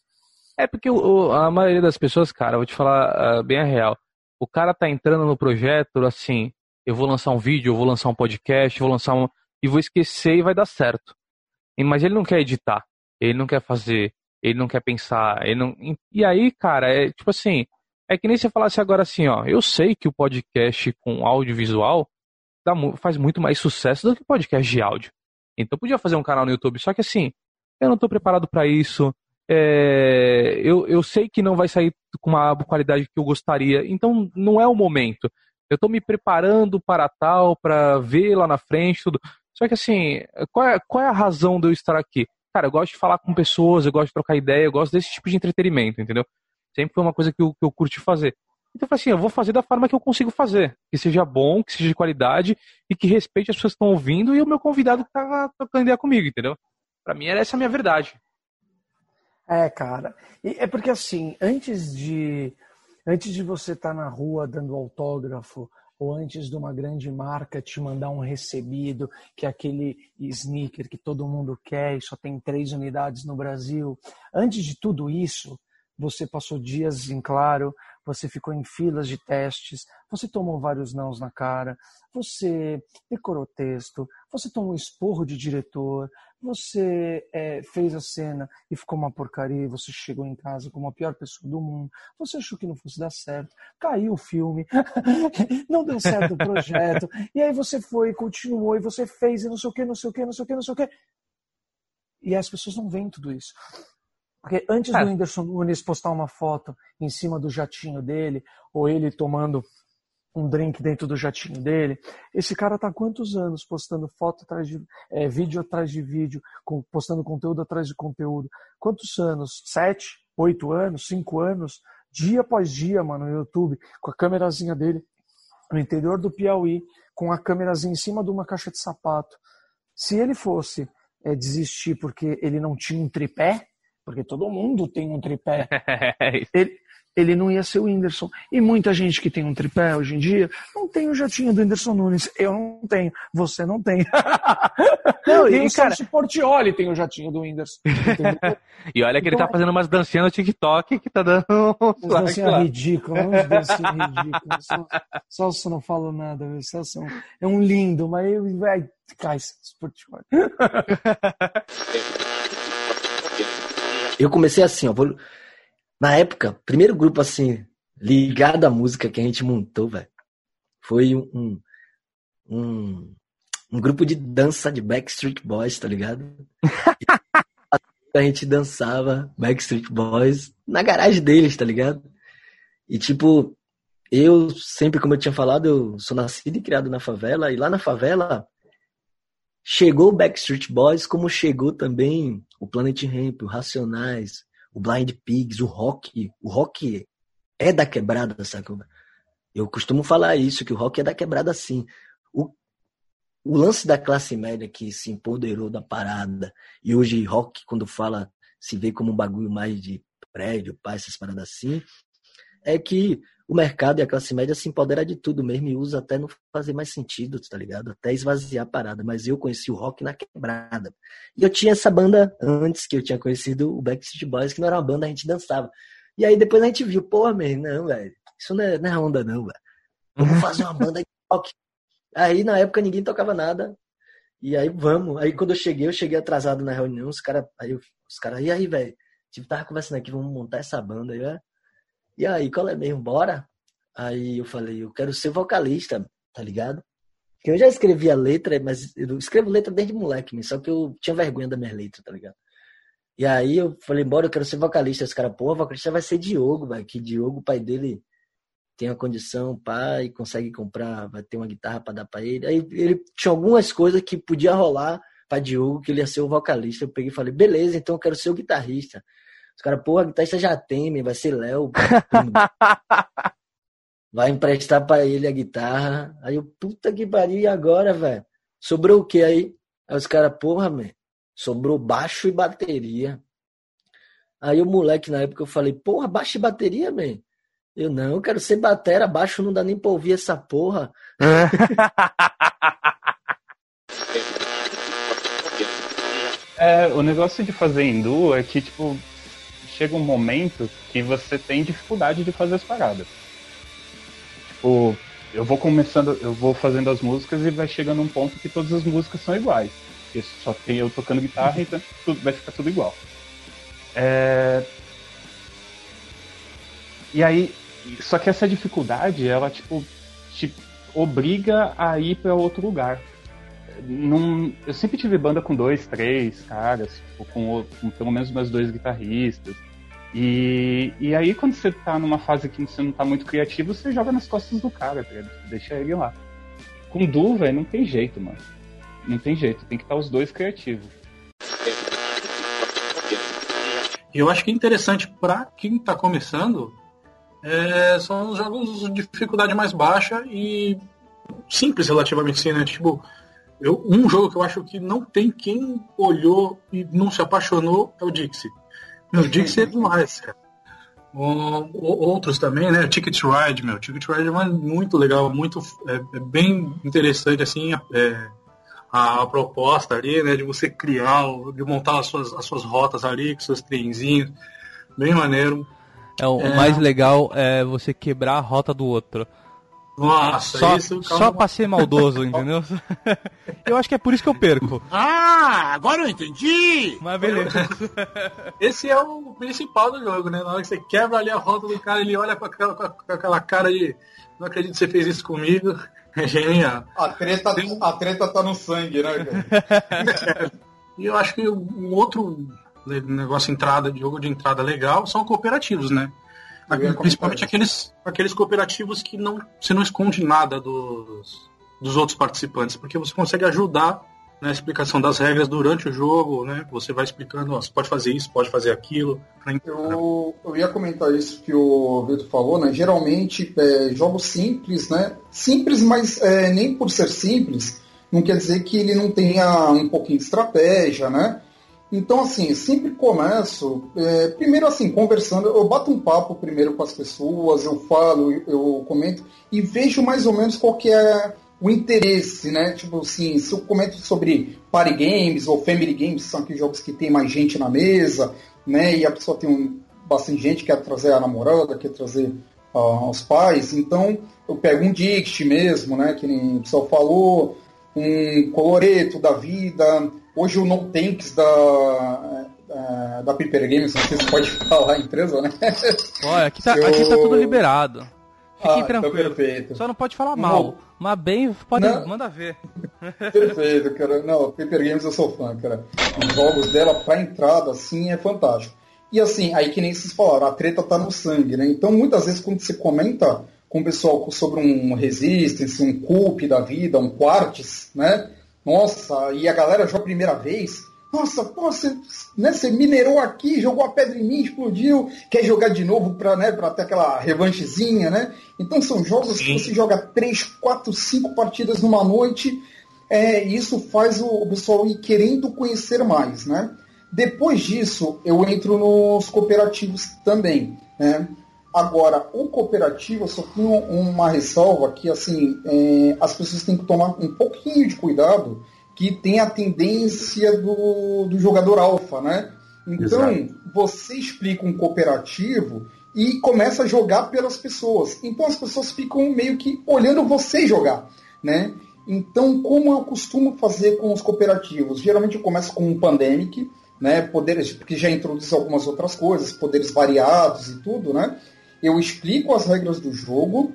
É porque o- a maioria das pessoas, cara, vou te falar ah, bem a real. O cara tá entrando no projeto assim, eu vou lançar um vídeo, eu vou lançar um podcast, eu vou lançar um. e vou esquecer e vai dar certo. Mas ele não quer editar, ele não quer fazer, ele não quer pensar, ele não. E aí, cara, é tipo assim, é que nem você falasse agora assim, ó, eu sei que o podcast com audiovisual dá faz muito mais sucesso do que o podcast de áudio. Então podia fazer um canal no YouTube, só que assim, eu não tô preparado para isso. é, eu, eu sei que não vai sair com uma qualidade que eu gostaria, então não é o momento. Eu tô me preparando para tal, para ver lá na frente, tudo. Só que assim, qual é, qual é a razão de eu estar aqui? Cara, eu gosto de falar com pessoas, eu gosto de trocar ideia, eu gosto desse tipo de entretenimento, entendeu? Sempre foi uma coisa que eu, que eu curti fazer. Então eu falei assim, eu vou fazer da forma que eu consigo fazer. Que seja bom, que seja de qualidade e que respeite as pessoas que estão ouvindo e o meu convidado que tá trocando ideia comigo, entendeu? Pra mim era essa a minha verdade. É, cara. E é porque assim, antes de antes de você estar na rua dando autógrafo ou antes de uma grande marca te mandar um recebido, que é aquele sneaker que todo mundo quer e só tem três unidades no Brasil, antes de tudo isso, você passou dias em claro, você ficou em filas de testes, você tomou vários nãos na cara, você decorou texto, você tomou esporro de diretor, você é, fez a cena e ficou uma porcaria, você chegou em casa como a pior pessoa do mundo, você achou que não fosse dar certo, caiu o filme, não deu certo o projeto, e aí você foi, continuou, e você fez, e não sei o que, não sei o que, não sei o que, não sei o que. E as pessoas não veem tudo isso. Porque antes É. do Whindersson Nunes postar uma foto em cima do jatinho dele, ou ele tomando um drink dentro do jatinho dele, esse cara tá há quantos anos postando foto atrás de é, vídeo atrás de vídeo, com- postando conteúdo atrás de conteúdo? Quantos anos? Sete? Oito anos? Cinco anos? Dia após dia, mano, no YouTube, com a câmerazinha dele no interior do Piauí, com a câmerazinha em cima de uma caixa de sapato. Se ele fosse é, desistir porque ele não tinha um tripé, porque todo mundo tem um tripé, ele, ele não ia ser o Whindersson. E muita gente que tem um tripé hoje em dia não tem o jatinho do Whindersson Nunes. Eu não tenho, você não tem. Não, e, o cara- Celso Portioli tem o jatinho do Whindersson. E olha que ele Então, tá fazendo umas dancinhas no TikTok que tá dando likes dancinhas ridículas, uns dancinhas ridículas. Celso não falo nada, viu? Celso é um- é um lindo, mas ele vai. Cai, Portioli. Eu comecei assim, ó. vou- Na época, primeiro grupo assim, ligado à música que a gente montou, velho, foi um, um, um, grupo de dança de Backstreet Boys, tá ligado? A gente dançava Backstreet Boys na garagem deles, tá ligado? E tipo, eu sempre, como eu tinha falado, eu sou nascido e criado na favela, e lá na favela chegou o Backstreet Boys, como chegou também o Planet Hemp, o Racionais, o Blind Pigs, o rock. O rock é da quebrada, saca? Eu costumo falar isso, que o rock é da quebrada sim. O, o lance da classe média que se empoderou da parada, e hoje rock, quando fala, se vê como um bagulho mais de prédio, pá, essas paradas assim, é que o mercado e a classe média se empodera de tudo mesmo e usa até não fazer mais sentido, tá ligado? Até esvaziar a parada. Mas eu conheci o rock na quebrada. E eu tinha essa banda antes que eu tinha conhecido o Backstreet Boys, que não era uma banda, a gente dançava. E aí depois a gente viu, pô, mesmo, não, velho, isso não é, não é onda não, velho. Vamos fazer uma banda de rock. Aí na época ninguém tocava nada. E aí vamos. Aí quando eu cheguei, eu cheguei atrasado na reunião, os caras, aí eu- os caras, e aí, velho? Tipo, tava conversando aqui, vamos montar essa banda aí, é? E aí, qual é mesmo? Bora? Aí eu falei, eu quero ser vocalista, tá ligado? Porque eu já escrevia letra, mas eu escrevo letra desde moleque, só que eu tinha vergonha da minha letra, tá ligado? E aí eu falei, bora, eu quero ser vocalista. Esse cara, porra, vocalista vai ser Diogo, velho. Que Diogo, o pai dele, tem a condição, pai, consegue comprar, vai ter uma guitarra pra dar pra ele. Aí ele tinha algumas coisas que podia rolar pra Diogo, que ele ia ser o vocalista. Eu peguei e falei, beleza, então eu quero ser o guitarrista. Os caras, porra, guitarrista já tem, man, vai ser Léo. vai emprestar pra ele a guitarra. Aí eu, puta que pariu, e agora, velho? Sobrou o que aí? Aí os caras, porra, man, sobrou baixo e bateria. Aí o moleque, na época, eu falei, porra, baixo e bateria, man? Eu não, eu quero ser batera, baixo não dá nem pra ouvir essa porra. É, o negócio de fazer hindu é que, tipo, chega um momento que você tem dificuldade de fazer as paradas. Tipo, eu vou começando, eu vou fazendo as músicas e vai chegando um ponto que todas as músicas são iguais. Porque só tem eu tocando guitarra, então tudo, vai ficar tudo igual. É... E aí, só que essa dificuldade, ela, tipo, te obriga a ir para outro lugar. Num, eu sempre tive banda com dois, três caras, tipo, com, com pelo menos mais dois guitarristas. E, e aí, quando você tá numa fase que você não tá muito criativo, você joga nas costas do cara, tá? Deixa ele lá. Com Du, velho, não tem jeito, mano. Não tem jeito, tem que estar os dois criativos. Eu acho que é interessante para quem está começando é, são os jogos de dificuldade mais baixa e simples relativamente assim, né? Tipo, eu, um jogo que eu acho que não tem quem olhou e não se apaixonou é o Dixie. Meu, Dixie é demais, cara. O- outros também, né? Ticket Ride, meu. Ticket Ride é muito legal, muito é, é bem interessante assim. é, a, a proposta ali, né, de você criar, de montar as suas, as suas rotas ali, com seus trenzinhos, bem maneiro. É, o É. mais legal é você quebrar a rota do outro. Nossa, só, isso só pra ser maldoso, entendeu? eu acho que é por isso que eu perco. Ah, agora eu entendi! Mas beleza. Esse é o principal do jogo, né? Na hora que você quebra ali a rota do cara, ele olha com aquela, com aquela cara de não acredito que você fez isso comigo. É genial. A treta, a treta tá no sangue, né, cara? E eu acho que um outro negócio entrada, de jogo de entrada legal são cooperativos, né? Comentar Principalmente aqueles, aqueles cooperativos que não, você não esconde nada dos, dos outros participantes, porque você consegue ajudar na explicação das regras durante o jogo, né? Você vai explicando, ó, você pode fazer isso, pode fazer aquilo. pra en- Eu, eu ia comentar isso que o Vitor falou, né? Geralmente, é, jogos simples, né? Simples, mas é, nem por ser simples, não quer dizer que ele não tenha um pouquinho de estratégia, né? Então, assim, sempre começo, é, primeiro assim, conversando, eu bato um papo primeiro com as pessoas, eu falo, eu, comento e vejo mais ou menos qual que é o interesse, né? Tipo assim, se eu comento sobre party games ou family games, são aqueles jogos que tem mais gente na mesa, né? E a pessoa tem um, bastante gente, quer trazer a namorada, quer trazer uh, os pais, então eu pego um Dict mesmo, né? Que nem o pessoal falou, um coloreto da vida, hoje o No Tanks da, da Piper Games, não sei se pode falar a empresa, né? Olha, aqui tá, Eu- aqui tá tudo liberado. Fiquem Ah, tranquilos. então perfeito. Só não pode falar Não. mal. Mas bem, pode, Não. manda ver. Perfeito, cara. Não, Paper Games eu sou fã, cara. Os jogos dela pra entrada, assim, é fantástico. E assim, aí que nem vocês falaram, a treta tá no sangue, né? Então, muitas vezes, quando você comenta com o pessoal sobre um Resistance, um Coup da vida, um Quartz, né? Nossa, e a galera joga a primeira vez. Nossa, pô, você, né, você minerou aqui, jogou a pedra em mim, explodiu, quer jogar de novo pra, né, pra ter aquela revanchezinha, né? Então são jogos que você joga três, quatro, cinco partidas numa noite, é, e isso faz o, o pessoal ir querendo conhecer mais, né? Depois disso, eu entro nos cooperativos também, né? Agora, o cooperativo, eu só tenho uma ressalva que, assim, é, as pessoas têm que tomar um pouquinho de cuidado, que tem a tendência do, do jogador alfa, né? Então, Exato. você explica um cooperativo e começa a jogar pelas pessoas. Então, as pessoas ficam meio que olhando você jogar, né? Então, como eu costumo fazer com os cooperativos? Geralmente eu começo com um Pandemic, né? Poderes, porque já introduzo algumas outras coisas, poderes variados e tudo, né? Eu explico as regras do jogo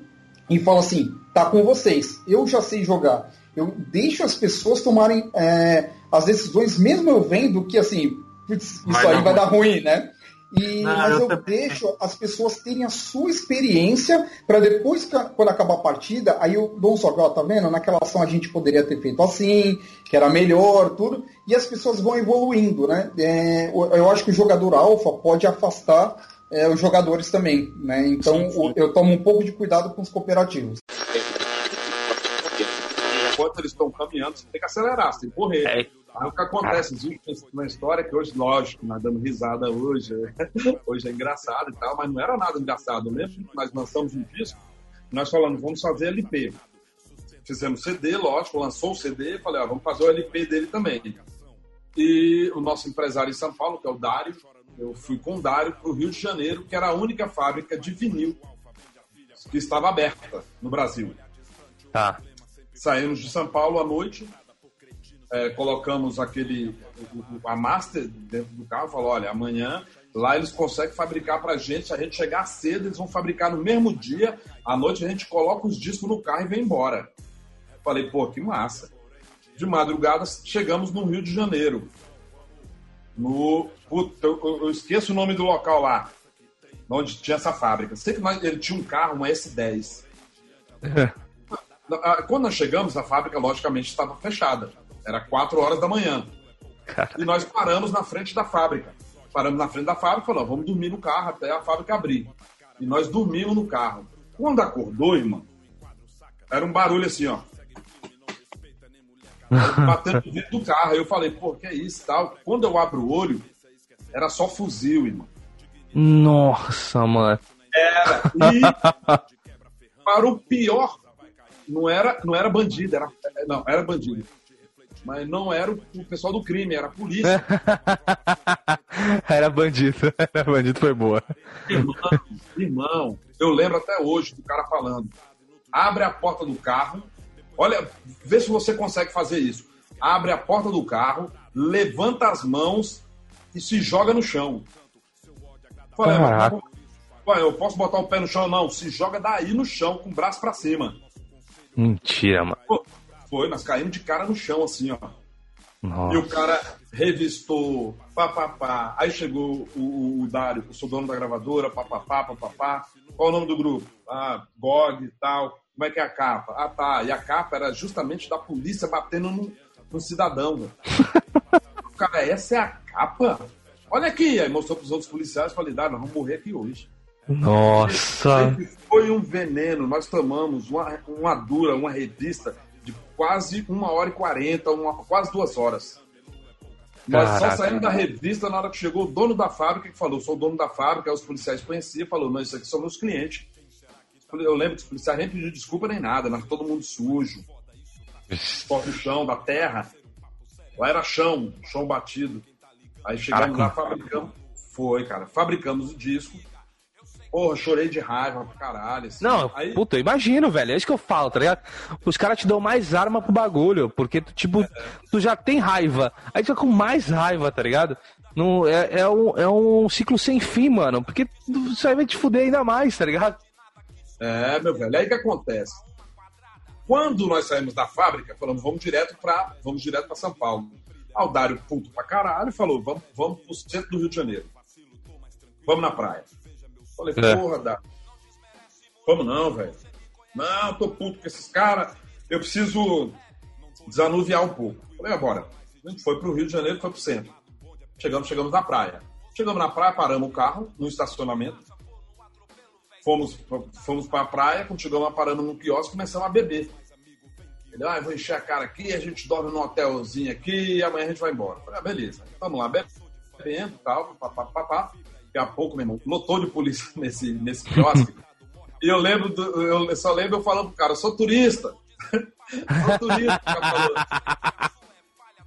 e falo assim, tá com vocês, eu já sei jogar. Eu deixo as pessoas tomarem é, as decisões, mesmo eu vendo que assim, putz, isso Vai aí vai dar ruim. ruim, né? E, Não, mas eu eu deixo as pessoas terem a sua experiência para depois, quando acabar a partida, aí eu dou um só, ó, tá vendo? Naquela ação a gente poderia ter feito assim, que era melhor, tudo, e as pessoas vão evoluindo, né? É, eu acho que o jogador alfa pode afastar é, os jogadores também, né? Então o- eu tomo um pouco de cuidado com os cooperativos. Enquanto eles estão caminhando, você tem que acelerar, você tem que correr. Aí o que acontece, existe uma história que hoje, lógico, nós dando risada hoje, hoje é engraçado e tal, mas não era nada engraçado. Eu lembro que nós lançamos um disco, nós falamos, vamos fazer LP. Fizemos CD, lógico, lançou o CD, falei, ó, vamos fazer o LP dele também. E o nosso empresário em São Paulo, que é o Dário, eu fui com o Dário para o Rio de Janeiro, que era a única fábrica de vinil que estava aberta no Brasil. Tá. Saímos de São Paulo à noite, é, colocamos aquele a master dentro do carro, falou, olha, amanhã lá eles conseguem fabricar pra gente, se a gente chegar cedo, eles vão fabricar no mesmo dia, à noite a gente coloca os discos no carro e vem embora. Falei, pô, que massa. De madrugada chegamos no Rio de Janeiro. No. Puta, eu, eu esqueço o nome do local lá. Onde tinha essa fábrica. Sei que nós- ele tinha um carro, uma S10. Ah, Quando nós chegamos, a fábrica, logicamente, estava fechada. Era 4 horas da manhã. E nós paramos na frente da fábrica. Paramos na frente da fábrica e falamos, vamos dormir no carro até a fábrica abrir. E nós dormimos no carro. Quando acordou, irmão, era um barulho assim, ó. Batendo no vidro do carro. Aí eu falei, pô, que é isso e tal. Quando eu abro o olho, era só fuzil, irmão. Nossa, mano. Era. E para o pior, não era, não era bandido, era, não, era bandido. Mas não era o, o pessoal do crime, era a polícia. Era bandido. Era bandido, foi boa. Irmão, irmão, eu lembro até hoje do cara falando: abre a porta do carro, olha, vê se você consegue fazer isso. Abre a porta do carro, levanta as mãos e se joga no chão. Falei, mas Caraca. Ué, eu posso botar o pé no chão? Não, se joga daí no chão, com o braço pra cima. Mentira, mano. Foi, nós caímos de cara no chão, assim, ó. Nossa. E o cara revistou, pá, pá, pá. Aí chegou o, o, o Dário, eu sou dono da gravadora, pá, pá, pá, pá, pá, pá. Qual o nome do grupo? Ah, GOG e tal. Como é que é a capa? Ah, tá. E a capa era justamente da polícia batendo no, no cidadão. cara, essa é a capa? Olha aqui. Aí mostrou pros outros policiais e falei, Dário, nós vamos morrer aqui hoje. Nossa. Foi um veneno. Nós tomamos uma, uma dura, uma revista de quase uma hora e quarenta, uma, quase duas horas. Nós só Caraca. saímos da revista na hora que chegou o dono da fábrica que falou, sou o dono da fábrica, aí os policiais conheciam, falou, não, isso aqui são meus clientes. Eu lembro que os policiais nem pediram desculpa nem nada, mas todo mundo sujo. Pó no chão, da terra. Lá era chão, chão batido. Aí chegamos Caraca. lá, fabricamos. Foi, cara, fabricamos o disco. Porra, chorei de raiva pra caralho. assim. Não, Aí, puta, eu imagino, velho. É isso que eu falo, tá ligado? Os caras te dão mais arma pro bagulho, porque, tu, tipo, tu já tem raiva. Aí tu fica com mais raiva, tá ligado? Não, é, é, um, é um ciclo sem fim, mano. Porque isso aí vai te fuder ainda mais, tá ligado? É, meu velho, aí o que acontece? Quando nós saímos da fábrica, falamos, vamos direto para vamos direto para São Paulo. Aí o Dário, puto pra caralho, falou, vamos, vamos pro centro do Rio de Janeiro. Vamos na praia. Falei, É. porra, Dário. Vamos não, velho. Não, tô puto com esses caras. Eu preciso desanuviar um pouco. Falei, agora. A gente foi pro Rio de Janeiro, foi pro centro. Chegamos, chegamos na praia. Chegamos na praia, paramos o carro no estacionamento. Fomos, fomos pra praia, quando chegamos lá, paramos num quiosque, começamos a beber. Ele, ah, vou encher a cara aqui, a gente dorme num hotelzinho aqui e amanhã a gente vai embora. Falei, ah, beleza. Vamos lá, bebendo tal, papapá. Daqui a pouco, meu irmão, lotou de polícia nesse, nesse quiosque. e eu lembro, do- eu só lembro eu falando pro cara, eu sou turista. sou turista, cara falou.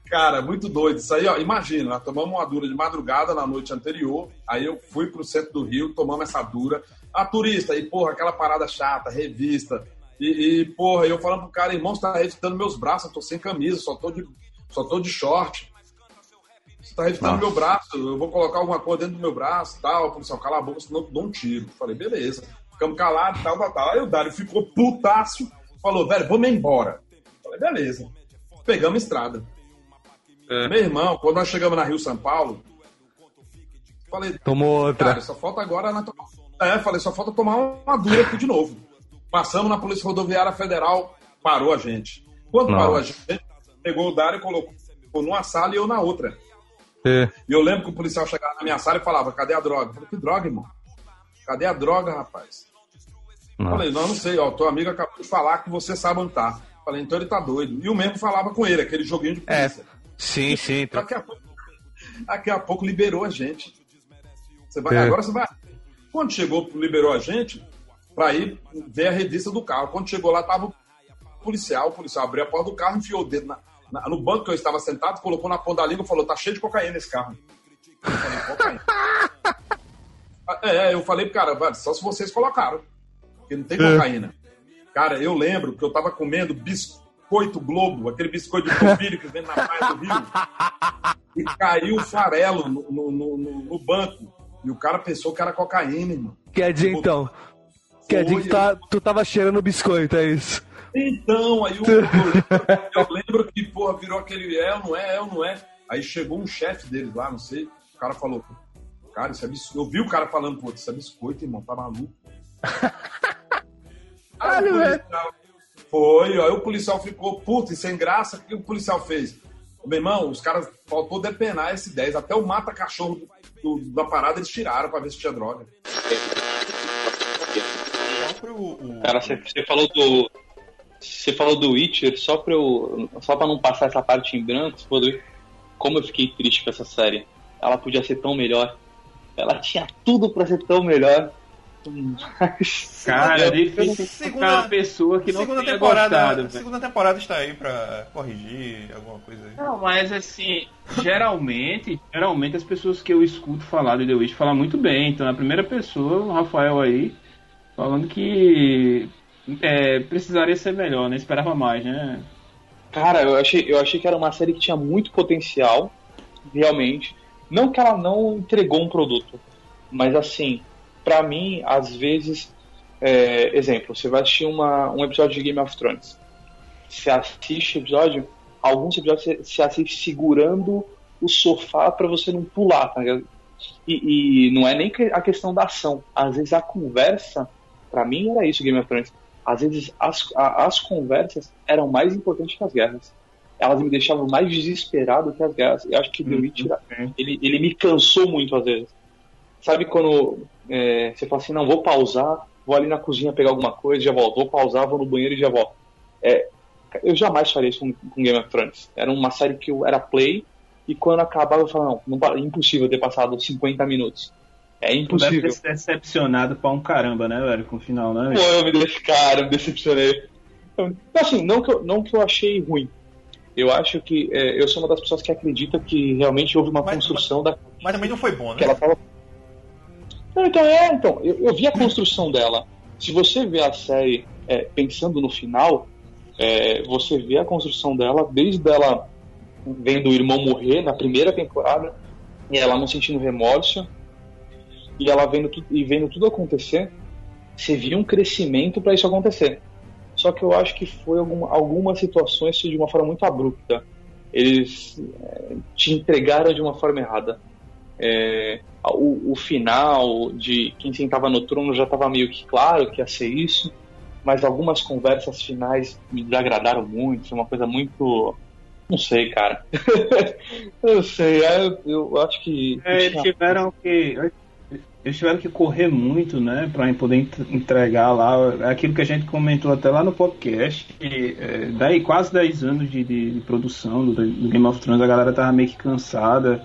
Cara, muito doido. Isso aí, ó, imagina, nós tomamos uma dura de madrugada na noite anterior, aí eu fui pro centro do Rio, tomamos essa dura. A turista, e porra, aquela parada chata, revista. E, e, porra, eu falando pro cara, irmão, você tá revistando meus braços, eu tô sem camisa, só tô de, só tô de short. Você tá revistando Nossa. meu braço, eu vou colocar alguma coisa dentro do meu braço tal. Policial, cala a boca, senão eu dou um tiro. Falei, beleza. Ficamos calados, tal, tal, tal. Aí o Dário ficou putaço, falou, velho, vamos embora. Falei, beleza. Pegamos estrada. Meu irmão, quando nós chegamos na Rio São Paulo, falei, Tomou outra. cara, só falta agora na É, falei, só falta tomar uma dura aqui de novo. Passamos na Polícia Rodoviária Federal, parou a gente. Quando Nossa. parou a gente, pegou o Dário e colocou numa sala e eu na outra. É. E eu lembro que o policial chegava na minha sala e falava, cadê a droga? Eu falei, que droga, irmão? Cadê a droga, rapaz? Nossa. Falei, não, não sei, ó, teu amigo acabou de falar que você sabe onde tá. Falei, então ele tá doido. E o mesmo falava com ele, aquele joguinho de polícia. Sim, sim. Daqui a pouco, daqui a pouco liberou a gente. Você vai, É. Agora você vai. Quando chegou, liberou a gente pra ir ver a revista do carro. Quando chegou lá, tava o policial. O policial abriu a porta do carro, enfiou o dedo na- na- no banco que eu estava sentado, colocou na ponta da língua e falou: tá cheio de cocaína esse carro. Eu falei, cocaína. É, eu falei pro cara, "Velho, só se vocês colocaram. Porque não tem É. cocaína. Cara, eu lembro que eu tava comendo biscoito Globo, aquele biscoito de polvilho que vem na praia do Rio. E caiu o farelo no, no- no- no- banco. E o cara pensou que era cocaína, irmão. Quer dizer, então. Quer dizer que tu, tá- tu tava cheirando biscoito, é isso? Então, aí o, eu, lembro, eu lembro que, porra, virou aquele é ou não é, é ou não é. Aí chegou um chefe deles lá, não sei, o cara falou, cara, isso é biscoito. Eu vi o cara falando, pô, isso é biscoito, irmão, tá maluco. Aí o policial- Foi, aí o policial ficou puto e sem graça, o que o policial fez? Meu irmão, os caras faltou depenar esse 10, até o mata-cachorro do- do- da parada eles tiraram pra ver se tinha droga. Cara, você, falou do. Você falou do Witcher, só pra eu. Só pra não passar essa parte em branco, como eu fiquei triste com essa série. Ela podia ser tão melhor. Ela tinha tudo pra ser tão melhor. Cara, é Eu- difícil pra uma pessoa que não segunda tenha temporada, gostado. segunda temporada está aí pra corrigir alguma coisa aí. Não, mas assim, geralmente, geralmente as pessoas que eu escuto falar de The Witch falam muito bem. Então, a primeira pessoa, o Rafael aí, falando que é, precisaria ser melhor, né? Esperava mais, né? Cara, eu achei, eu achei que era uma série que tinha muito potencial, realmente. Não que ela não entregou um produto, mas assim, pra mim, às vezes, é, exemplo, você vai assistir uma, um episódio de Game of Thrones. Você assiste episódio, alguns episódios você, você assiste segurando o sofá pra você não pular, tá ligado? E, e não é nem a questão da ação. Às vezes a conversa, pra mim era isso Game of Thrones. Às vezes as, a- as conversas eram mais importantes que as guerras. Elas me deixavam mais desesperado que as guerras. Eu acho que The Witcher, ele, ele me cansou muito às vezes. Sabe quando é, você fala assim, não, vou pausar, vou ali na cozinha pegar alguma coisa, já volto. Vou pausar, vou no banheiro e já volto. É, eu jamais faria isso com, com Game of Thrones. Era uma série que eu era play, e quando acabava eu falava, não, não é impossível ter passado 50 minutos. É Tu impossível. deve ter se decepcionado pra um caramba, né, velho, com o final, né? Pô, eu me desse cara, me decepcionei. Então, Assim, não que eu, não que eu achei ruim. Eu acho que é, eu sou uma das pessoas que acredita que realmente houve uma construção da Mas também não foi bom, né? que ela tava. Não, então é, então, eu, eu vi a construção dela. Se você vê a série é, pensando no final, é, você vê a construção dela desde ela vendo o irmão morrer na primeira temporada e ela não sentindo remorso e ela vendo tu, e vendo tudo acontecer, você via um crescimento para isso acontecer. Só que eu acho que foi alguma, algumas situações de uma forma muito abrupta. Eles é, te entregaram de uma forma errada. É, o, o final de quem sentava no trono já estava meio que claro que ia ser isso, mas algumas conversas finais me desagradaram muito. Foi uma coisa muito. Não sei, cara. eu sei, é, eu, eu acho que. É, eles tiveram que. Eles tiveram que correr muito, né, pra poder ent- entregar lá aquilo que a gente comentou até lá no podcast. Que, é, daí quase 10 anos de, de- de produção do, do Game of Thrones, a galera tava meio que cansada.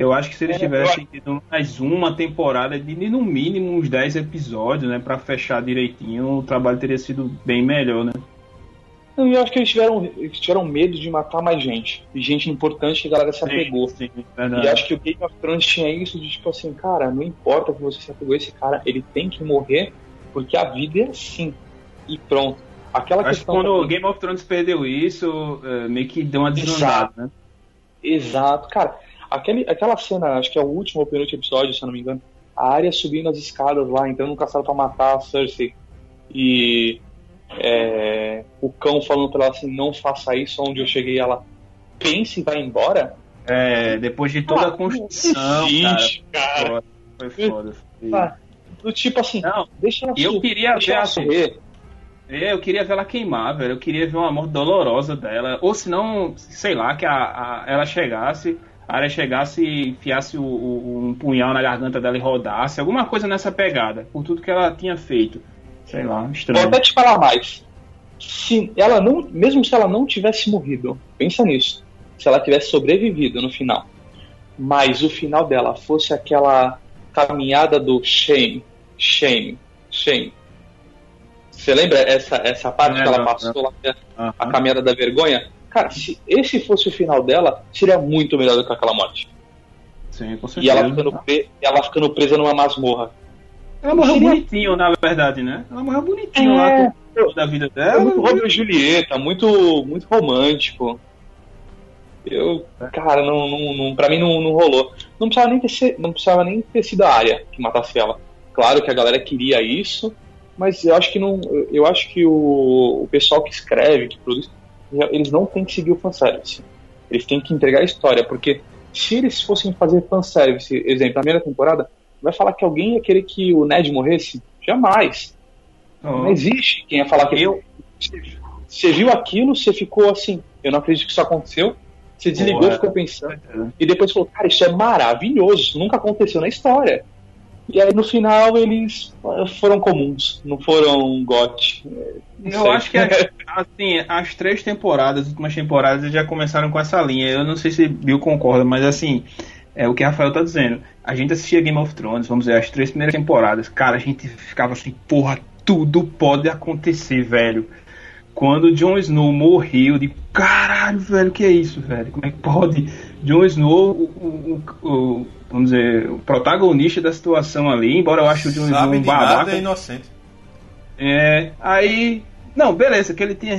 Eu acho que se eles É, tivessem tido mais uma temporada de no mínimo uns 10 episódios, né, pra fechar direitinho, o trabalho teria sido bem melhor, né? E eu acho que eles tiveram, eles tiveram medo de matar mais gente. E gente importante que a galera se apegou. verdade. e acho que o Game of Thrones tinha isso de tipo assim, cara, não importa que você se apegou a esse cara, ele tem que morrer, porque a vida é assim. E pronto. Aquela Acho que questão. quando o Game of Thrones perdeu isso, é, meio que deu uma desandada, né? Exato, cara. Aquele, aquela cena, acho que é o último ou penúltimo episódio, se eu não me engano. A área subindo as escadas lá, entrando no castelo pra matar a Cersei. E é, o cão falando pra ela assim: não faça isso onde eu cheguei. Ela pensa e vai embora. É, depois de toda a Ah, construção, existe, cara. Foi foda. Foi foda. Ah, do tipo assim, deixa ela Eu queria deixa ver ela assim. É, eu queria ver ela queimar, velho. Eu queria ver uma morte dolorosa dela. Ou se não, sei lá, que a, a- ela chegasse, a área chegasse e enfiasse o- o- um punhal na garganta dela e rodasse. Alguma coisa nessa pegada. Por tudo que ela tinha feito. Sei lá, Vou estranho. até te falar mais. Se ela não, mesmo se ela não tivesse morrido, pensa nisso. Se ela tivesse sobrevivido no final, mas o final dela fosse aquela caminhada do shame, shame, shame. Você lembra essa essa parte que ela passou lá, a, a caminhada da vergonha? Cara, se esse fosse o final dela, seria muito melhor do que aquela morte. Sim, com E ela certeza. ficando, pre- ela ficando presa numa masmorra. Ela morreu Seria- bonitinho, na verdade, né? Ela morreu bonitinho É. lá com da vida É dela. muito Romeo e Julieta, muito, muito romântico. Eu, cara, não, não, não, pra mim não, não rolou. Não precisava, nem ter, se- não precisava nem ter sido a área que matasse ela. Claro que a galera queria isso, mas eu acho que não. eu- Eu acho que o, o pessoal que escreve, que produz, eles não têm que seguir o fanservice. Eles têm que entregar a história, porque se eles fossem fazer fanservice, exemplo, na primeira temporada, vai falar que alguém ia querer que o Ned morresse? Jamais. Não existe quem ia falar que eu. Você viu aquilo, você ficou assim, eu não acredito que isso aconteceu. Você desligou, Porra. ficou pensando. E depois falou, cara, isso é maravilhoso, isso nunca aconteceu na história. E aí no final eles eh, foram comuns, não foram GOT. Eu acho que assim, as três temporadas, as últimas temporadas já começaram com essa linha. Eu não sei se Bill concorda, mas assim, é o que Rafael tá dizendo. A gente assistia Game of Thrones, vamos dizer, as três primeiras temporadas. Cara, a gente ficava assim, porra, tudo pode acontecer, velho. Quando Jon Snow morreu, eu digo, caralho, velho, que é isso, velho? Como é que pode? Jon Snow, o, o- o- vamos dizer, o protagonista da situação ali, embora eu ache o Jon Snow um de babaca. é inocente. É, aí. Não, beleza, que ele tenha,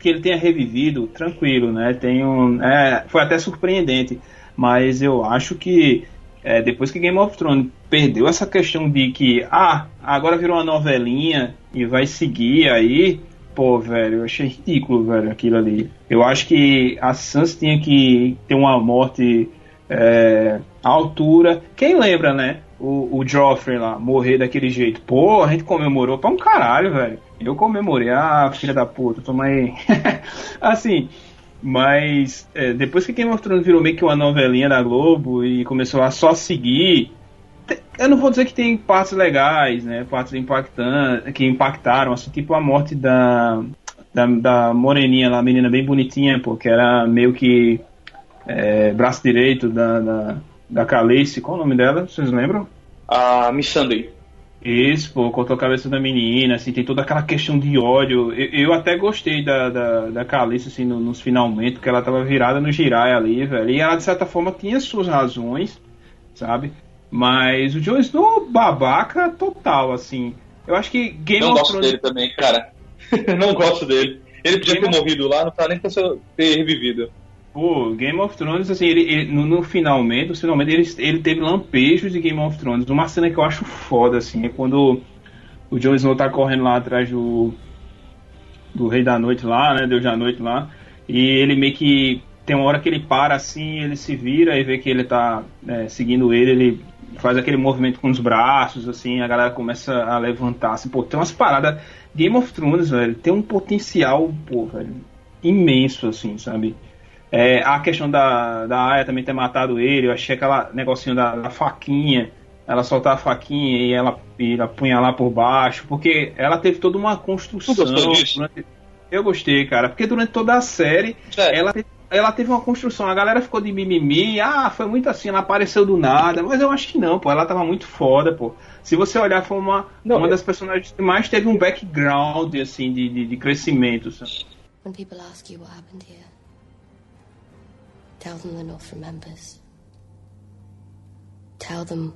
que ele tenha revivido, tranquilo, né? Tem um, é, foi até surpreendente. Mas eu acho que é, depois que Game of Thrones perdeu essa questão de que, ah, agora virou uma novelinha e vai seguir aí, pô, velho, eu achei ridículo, velho, aquilo ali. Eu acho que a Sansa tinha que ter uma morte é, à altura. Quem lembra, né? O, o Joffrey lá, morrer daquele jeito. Pô, a gente comemorou pra um caralho, velho. Eu comemorei, ah, filha da puta, toma aí. assim, mas é, depois que Game of Thrones virou meio que uma novelinha da Globo e começou a só seguir. Eu não vou dizer que tem partes legais, né? Partes impactantes, que impactaram, assim, tipo a morte da, da, da moreninha lá, menina bem bonitinha, pô, que era meio que é, braço direito da, da, da Calice, qual o nome dela? Vocês lembram? A Miss Sunday. Isso, pô, cortou a cabeça da menina, assim, tem toda aquela questão de ódio. Eu, eu até gostei da, da, da Calice, assim, no, nos finalmente, porque ela tava virada no Jirai ali, velho. E ela, de certa forma, tinha suas razões, sabe? Mas o Jon Snow, babaca total, assim. Eu acho que Game Não of gosto Thrones... dele também, cara. não gosto dele. Ele podia ter morrido lá, não tá nem pra ter revivido. Pô, Game of Thrones, assim, ele, ele- no, no finalmente, finalmente ele, ele teve lampejos de Game of Thrones. Uma cena que eu acho foda, assim, é quando o Jon Snow tá correndo lá atrás do, do Rei da Noite lá, né, Deus da Noite lá, e ele meio que tem uma hora que ele para assim, ele se vira e vê que ele tá né, seguindo ele, ele faz aquele movimento com os braços, assim, a galera começa a levantar, assim, pô, tem umas paradas. Game of Thrones, velho, tem um potencial, pô, velho, imenso, assim, sabe? É, a questão da, da Aya também ter matado ele, eu achei aquela negocinho da, da faquinha, ela soltar a faquinha e ela, e ela por baixo, porque ela teve toda uma construção. Eu gostei, cara, porque durante toda a série ela, te- ela teve uma construção. A galera ficou de mimimi, ah, foi muito assim, ela apareceu do nada, mas eu acho que não, pô, ela tava muito foda, pô. Se você olhar, foi uma, uma das personagens que mais teve um background, assim, de, de, de crescimento, sabe? When people ask you what happened here, tell them the North remembers. Tell them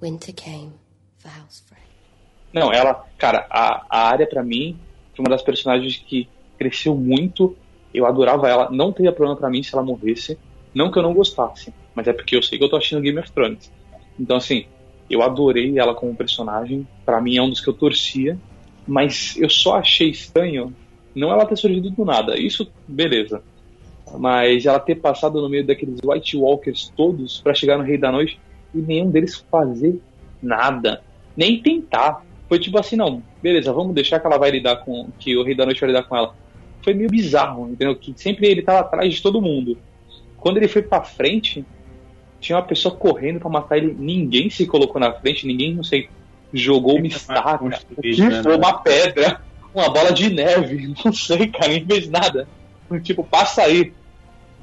winter came for House Frey. Não, ela, cara, a, a área pra mim foi uma das personagens que cresceu muito. Eu adorava ela. Não teria problema pra mim se ela morresse. Não que eu não gostasse, mas é porque eu sei que eu tô assistindo Game of Thrones. Então, assim, eu adorei ela como personagem. Pra mim é um dos que eu torcia. Mas eu só achei estranho não ela ter surgido do nada. Isso, beleza. Mas ela ter passado no meio daqueles White Walkers todos pra chegar no Rei da Noite e nenhum deles fazer nada. Nem tentar. Foi tipo assim, não, beleza, vamos deixar que ela vai lidar com. que o Rei da Noite vai lidar com ela. Foi meio bizarro, entendeu? Que sempre ele tava atrás de todo mundo. Quando ele foi pra frente, tinha uma pessoa correndo pra matar ele. Ninguém se colocou na frente, ninguém, não sei, jogou uma estaca, né, foi uma pedra, uma bola de neve, não sei, cara, ninguém fez nada. Tipo, passa aí.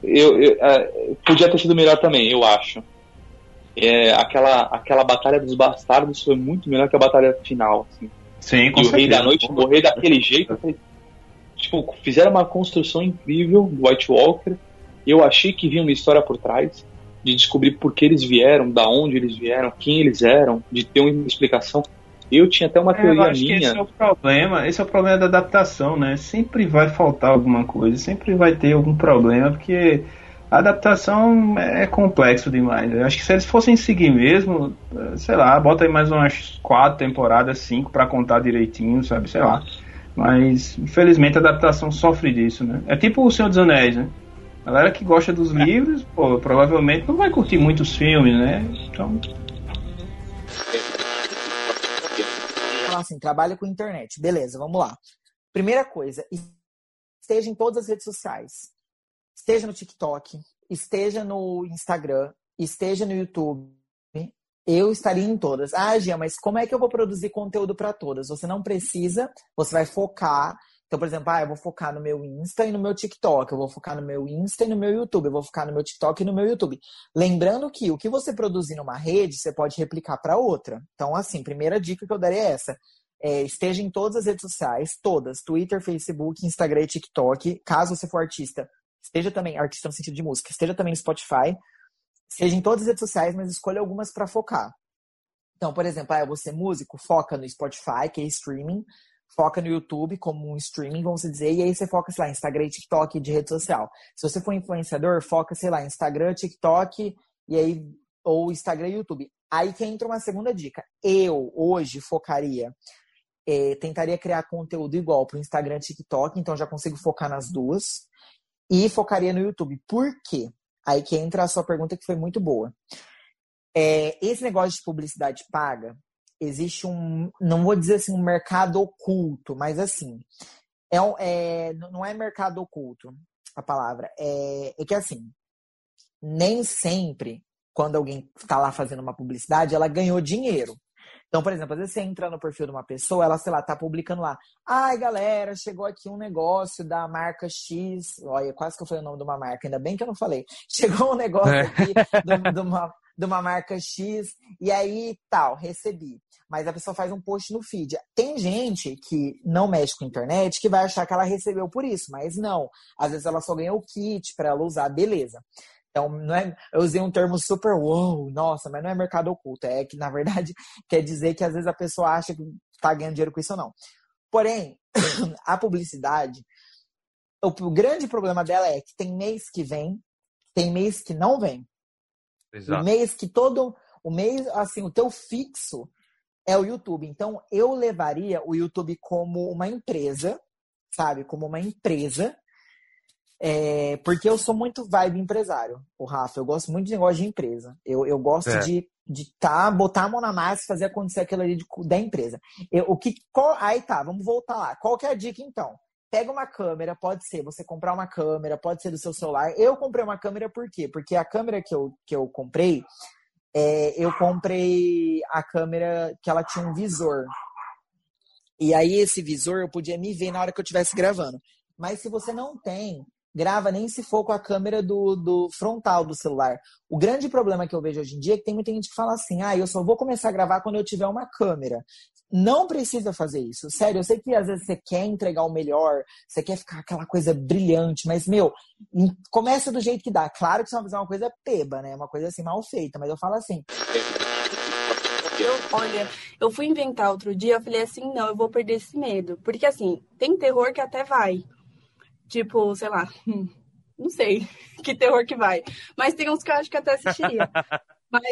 Eu, eu, é, podia ter sido melhor também, eu acho. É, aquela, aquela batalha dos bastardos foi muito melhor que a batalha final. Assim. Sim, com e o Rei da Noite morrer daquele jeito. eu falei, Tipo, fizeram uma construção incrível do White Walker. Eu achei que vinha uma história por trás, de descobrir por que eles vieram, da onde eles vieram, quem eles eram, de ter uma explicação. Eu tinha até uma É, eu teoria acho que esse é minha. o problema, esse é o problema da adaptação, né? Sempre vai faltar alguma coisa, sempre vai ter algum problema, porque a adaptação é complexo demais. Eu acho que se eles fossem seguir mesmo, sei lá, bota aí mais umas quatro temporadas, cinco pra contar direitinho, sabe? Sei lá. Mas infelizmente a adaptação sofre disso, né? É tipo o Senhor dos Anéis, né? A galera que gosta dos livros, pô, provavelmente não vai curtir muito os filmes, né? Então. falar assim, trabalha com internet. Beleza, vamos lá. Primeira coisa, esteja em todas as redes sociais. Esteja no TikTok, esteja no Instagram, esteja no YouTube. Eu estaria em todas. Ah, Gia, mas como é que eu vou produzir conteúdo para todas? Você não precisa, você vai focar. Então, por exemplo, ah, eu vou focar no meu Insta e no meu TikTok. Eu vou focar no meu Insta e no meu YouTube. Eu vou focar no meu TikTok e no meu YouTube. Lembrando que o que você produzir numa rede, você pode replicar para outra. Então, assim, primeira dica que eu daria é essa. É, esteja em todas as redes sociais, todas, Twitter, Facebook, Instagram e TikTok. Caso você for artista, esteja também, artista no sentido de música, esteja também no Spotify, seja em todas as redes sociais, mas escolha algumas para focar. Então, por exemplo, ah, vou ser músico, foca no Spotify, que é streaming, foca no YouTube como um streaming, vamos dizer, e aí você foca, sei lá, Instagram TikTok de rede social. Se você for influenciador, foca, sei lá, Instagram, TikTok, e aí, ou Instagram e YouTube. Aí que entra uma segunda dica. Eu, hoje, focaria é, tentaria criar conteúdo igual para o Instagram e TikTok, então já consigo focar nas duas. E focaria no YouTube. Por quê? Aí que entra a sua pergunta que foi muito boa. É, esse negócio de publicidade paga, existe um, não vou dizer assim, um mercado oculto, mas assim, é, é, não é mercado oculto a palavra, é, é que assim, nem sempre, quando alguém está lá fazendo uma publicidade, ela ganhou dinheiro. Então, por exemplo, às vezes você entra no perfil de uma pessoa, ela, sei lá, tá publicando lá. Ai, galera, chegou aqui um negócio da marca X. Olha, quase que eu falei o nome de uma marca, ainda bem que eu não falei. Chegou um negócio É. aqui de, de uma, de uma marca X, e aí tal, recebi. Mas a pessoa faz um post no feed. Tem gente que não mexe com internet que vai achar que ela recebeu por isso, mas não. Às vezes ela só ganhou o kit para ela usar, beleza. Então, não é, eu usei um termo super wow, nossa, mas não é mercado oculto. É que, na verdade, quer dizer que às vezes a pessoa acha que tá ganhando dinheiro com isso ou não. Porém, a publicidade, o, o grande problema dela é que tem mês que vem, tem mês que não vem. O mês que todo. O mês, assim, o teu fixo é o YouTube. Então, eu levaria o YouTube como uma empresa, sabe? Como uma empresa. É, porque eu sou muito vibe empresário, o Rafa. Eu gosto muito de negócio de empresa. Eu, eu gosto É. de, de tá, botar a mão na massa e fazer acontecer aquilo ali de- da empresa. Eu, o que, qual- aí tá, vamos voltar lá. Qual que é a dica então? Pega uma câmera, pode ser você comprar uma câmera, pode ser do seu celular. Eu comprei uma câmera por quê? Porque a câmera que eu, que eu comprei, é, eu comprei a câmera que ela tinha um visor. E aí esse visor eu podia me ver na hora que eu estivesse gravando. Mas se você não tem, grava nem se for com a câmera do, do frontal do celular. O grande problema que eu vejo hoje em dia é que tem muita gente que fala assim: ah, eu só vou começar a gravar quando eu tiver uma câmera. Não precisa fazer isso. Sério, eu sei que às vezes você quer entregar o melhor, você quer ficar aquela coisa brilhante, mas, meu, começa do jeito que dá. Claro que você vai fazer uma coisa peba, né? Uma coisa assim mal feita, mas eu falo assim. Eu, olha, eu fui inventar outro dia, eu falei assim, não, eu vou perder esse medo. Porque assim, tem terror que até vai. Tipo, sei lá, não sei que terror que vai. Mas tem uns que eu acho que até assistiria. Mas,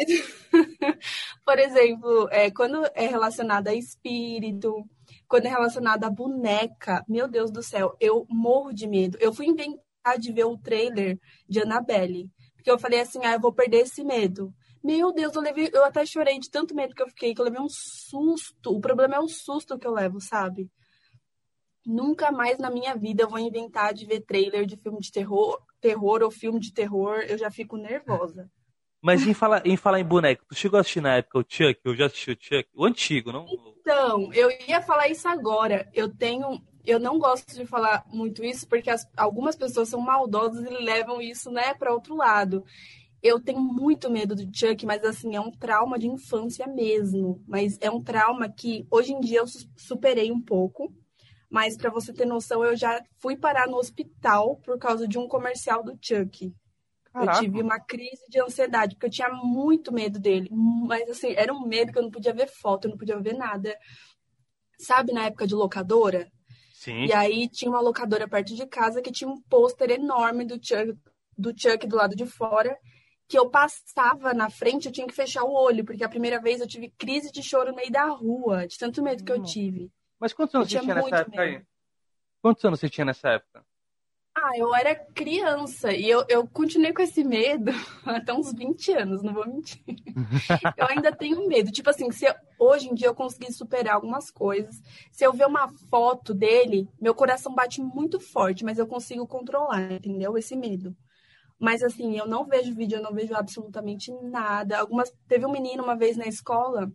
por exemplo, é, quando é relacionado a espírito, quando é relacionado a boneca, meu Deus do céu, eu morro de medo. Eu fui inventar de ver o trailer de Annabelle. Porque eu falei assim, ah, eu vou perder esse medo. Meu Deus, eu levei, eu até chorei de tanto medo que eu fiquei, que eu levei um susto. O problema é o susto que eu levo, sabe? Nunca mais na minha vida eu vou inventar de ver trailer de filme de terror, terror ou filme de terror, eu já fico nervosa. Mas em falar, em em boneco, tu chegou a assistir na época o Chuck? Eu já assisti o Chuck? O antigo, não? Então, eu ia falar isso agora. Eu tenho. Eu não gosto de falar muito isso porque as- algumas pessoas são maldosas e levam isso, né, para outro lado. Eu tenho muito medo do Chuck, mas assim, é um trauma de infância mesmo. Mas é um trauma que hoje em dia eu su- superei um pouco. Mas para você ter noção, eu já fui parar no hospital por causa de um comercial do Chuck. Caraca. Eu tive uma crise de ansiedade, porque eu tinha muito medo dele. Mas, assim, era um medo que eu não podia ver foto, eu não podia ver nada. Sabe, na época de locadora? Sim. E aí tinha uma locadora perto de casa que tinha um pôster enorme do Chuck, do Chuck do lado de fora. Que eu passava na frente, eu tinha que fechar o olho, porque a primeira vez eu tive crise de choro no meio da rua, de tanto medo que eu tive. Mas quantos anos você tinha nessa época aí? Quantos anos você tinha nessa época? Ah, eu era criança e eu, eu continuei com esse medo até uns 20 anos, não vou mentir. Eu ainda tenho medo. Tipo assim, se eu- hoje em dia eu consegui superar algumas coisas. Se eu ver uma foto dele, meu coração bate muito forte, mas eu consigo controlar, entendeu? Esse medo. Mas assim, eu não vejo vídeo, eu não vejo absolutamente nada. Algumas teve um menino uma vez na escola,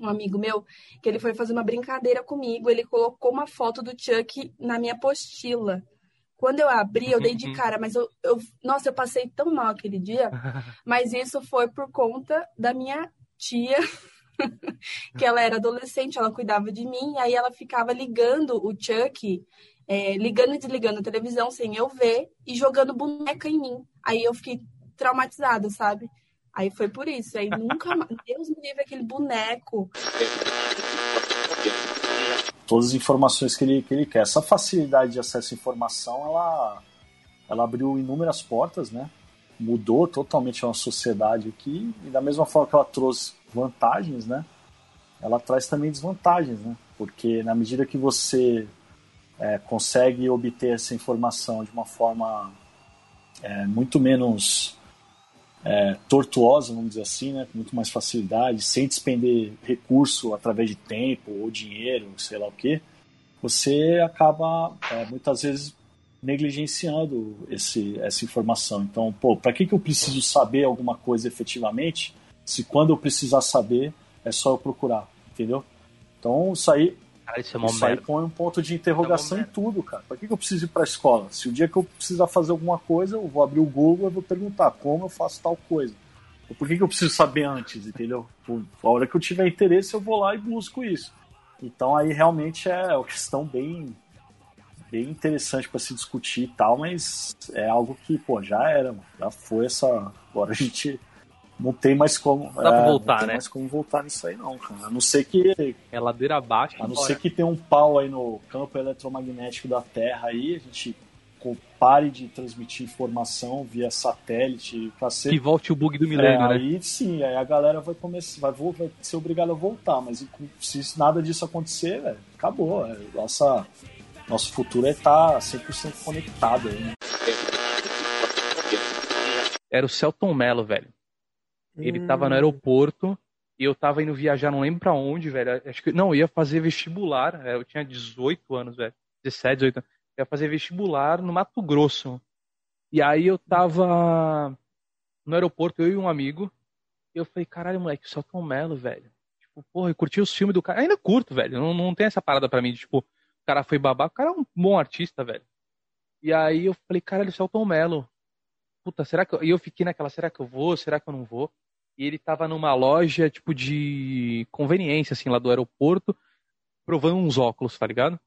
um amigo meu, que ele foi fazer uma brincadeira comigo, ele colocou uma foto do Chuck na minha apostila. Quando eu abri, eu dei de cara, mas eu, eu nossa, eu passei tão mal aquele dia. Mas isso foi por conta da minha tia, que ela era adolescente, ela cuidava de mim, e aí ela ficava ligando o Chuck, é, ligando e desligando a televisão sem eu ver e jogando boneca em mim. Aí eu fiquei traumatizada, sabe? Aí foi por isso. Aí nunca mais. Deus me livre aquele boneco. todas as informações que ele, que ele quer. Essa facilidade de acesso à informação, ela, ela abriu inúmeras portas, né? Mudou totalmente a nossa sociedade aqui e da mesma forma que ela trouxe vantagens, né? Ela traz também desvantagens, né? Porque na medida que você é, consegue obter essa informação de uma forma é, muito menos é, tortuosa, vamos dizer assim, né? com muito mais facilidade, sem despender recurso através de tempo ou dinheiro, sei lá o que, você acaba é, muitas vezes negligenciando esse, essa informação. Então, pô, para que, que eu preciso saber alguma coisa efetivamente se quando eu precisar saber é só eu procurar? entendeu? Então isso aí, Cara, isso é isso aí põe um ponto de interrogação em tudo, cara. Pra que, que eu preciso ir pra escola? Se o dia que eu precisar fazer alguma coisa, eu vou abrir o Google e vou perguntar como eu faço tal coisa. Ou por que, que eu preciso saber antes, entendeu? Por, a hora que eu tiver interesse, eu vou lá e busco isso. Então aí realmente é uma questão bem, bem interessante para se discutir e tal, mas é algo que, pô, já era, mano. já foi essa. Agora a gente não tem mais como. Dá pra é, voltar, não tem né? mais como voltar nisso aí, não, cara. A não ser que. É ladeira abaixo. A não embora. ser que tenha um pau aí no campo eletromagnético da Terra aí, a gente pare de transmitir informação via satélite, cacete. Que volte o bug do milênio, É, né? aí sim, aí a galera vai começar, vai, vai ser obrigada a voltar, mas se nada disso acontecer, velho, acabou. é, Nossa, nosso futuro é estar 100% conectado aí, né? Era o Celton Mello, velho. Ele Hum. tava no aeroporto e eu tava indo viajar, não lembro pra onde, velho. Acho que não, eu ia fazer vestibular. é, Eu tinha 18 anos, velho. 17, 18 anos. Eu ia fazer vestibular no Mato Grosso. E aí eu tava no aeroporto, eu e um amigo. E eu falei, caralho, moleque, o Celton Mello, velho. Tipo, porra, eu curti os filmes do cara. Ainda curto, velho. Não, não tem essa parada pra mim de, tipo, o cara foi babaca. O cara é um bom artista, velho. E aí eu falei, caralho, o Celton Mello. Puta, será que eu... E eu fiquei naquela, será que eu vou? Será que eu não vou? E ele tava numa loja, tipo, de conveniência, assim, lá do aeroporto, provando uns óculos, tá ligado?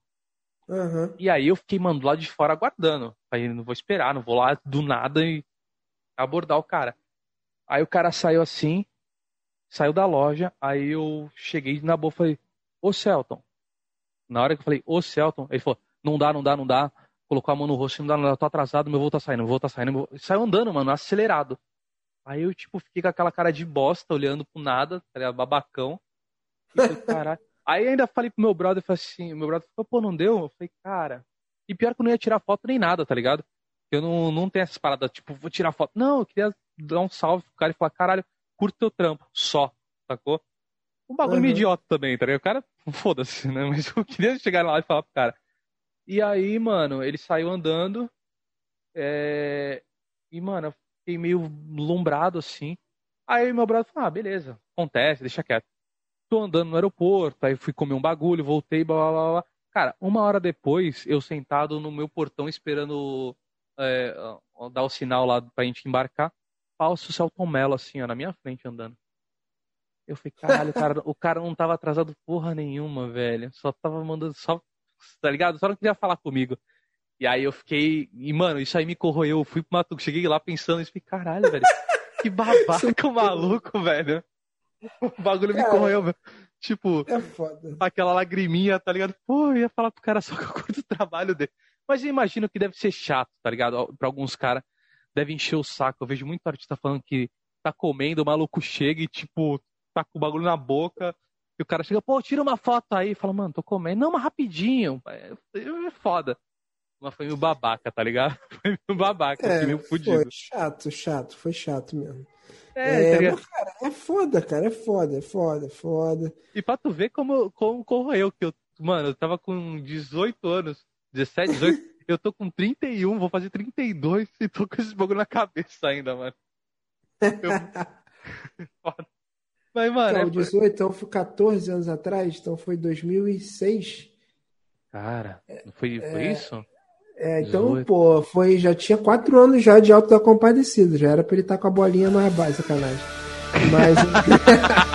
Aham. E aí eu fiquei, mano, do lado de fora aguardando. Aí não vou esperar, não vou lá do nada e abordar o cara. Aí o cara saiu assim, saiu da loja, aí eu cheguei na boa e falei, ô Celton. Na hora que eu falei, ô Celton, ele falou, não dá, não dá, não dá. Colocou a mão no rosto, não dá, não dá, tô atrasado, meu voo tá saindo, meu voo tá saindo. Meu... voo-" Saiu andando, mano, acelerado. Aí eu, tipo, fiquei com aquela cara de bosta, olhando pro nada, tá ligado? Babacão. E falei. Aí ainda falei pro meu brother, falei assim, meu brother falou, pô, não deu? Eu falei, cara. E pior que eu não ia tirar foto nem nada, tá ligado? Eu não, não tenho essas paradas, tipo, vou tirar foto. Não, eu queria dar um salve pro cara e falar, caralho, curto teu trampo, só, sacou? Um bagulho meio Uhum. idiota também, tá ligado? O cara, foda-se, né? Mas eu queria chegar lá e falar pro cara. E aí, mano, ele saiu andando. é, E, mano, eu fiquei meio lombrado assim. Aí meu brother falou: ah, beleza, acontece, deixa quieto. Tô andando no aeroporto, aí fui comer um bagulho, voltei, blá blá blá. blá. Cara, uma hora depois, eu sentado no meu portão esperando é, dar o sinal lá pra gente embarcar, falso Celton Mello assim, ó, na minha frente andando. Eu falei, caralho, cara, o cara não tava atrasado porra nenhuma, velho. Só tava mandando, só, tá ligado? Só não queria falar comigo. E aí eu fiquei, e mano, isso aí me corroeu. Eu fui pro Mato, cheguei lá pensando isso, falei, caralho, velho. Que babaca maluco, velho. O bagulho me Cara, corroeu, velho. Tipo, É aquela lagriminha, tá ligado? Pô, eu ia falar pro cara só que eu curto o trabalho dele. Mas eu imagino que deve ser chato, tá ligado? Pra alguns caras, deve encher o saco. Eu vejo muito artista falando que tá comendo, o maluco chega e, tipo, tá com o bagulho na boca. E o cara chega, pô, tira uma foto aí. Fala, mano, tô comendo. Não, mas rapidinho. É, é foda. Mas foi meio babaca, tá ligado? Foi meio babaca, É, fiquei meio fudido. foi chato, chato, foi chato mesmo. É, tá ligado? mas, cara, é foda, cara, é foda, é foda, é foda. E pra tu ver como, como corroeu, que eu, mano, eu tava com 18 anos, 17, 18, eu tô com 31, vou fazer 32 e tô com esse bagulho na cabeça ainda, mano. Eu- Foda. Mas, mano, Então, é... 18, então foi 14 anos atrás, então foi 2006. Cara, não foi, foi É, isso? É, então, 18. pô, foi, já tinha 4 anos já de Alto da Compadecida, já era pra ele estar com a bolinha mais baixa, sacanagem. Mas.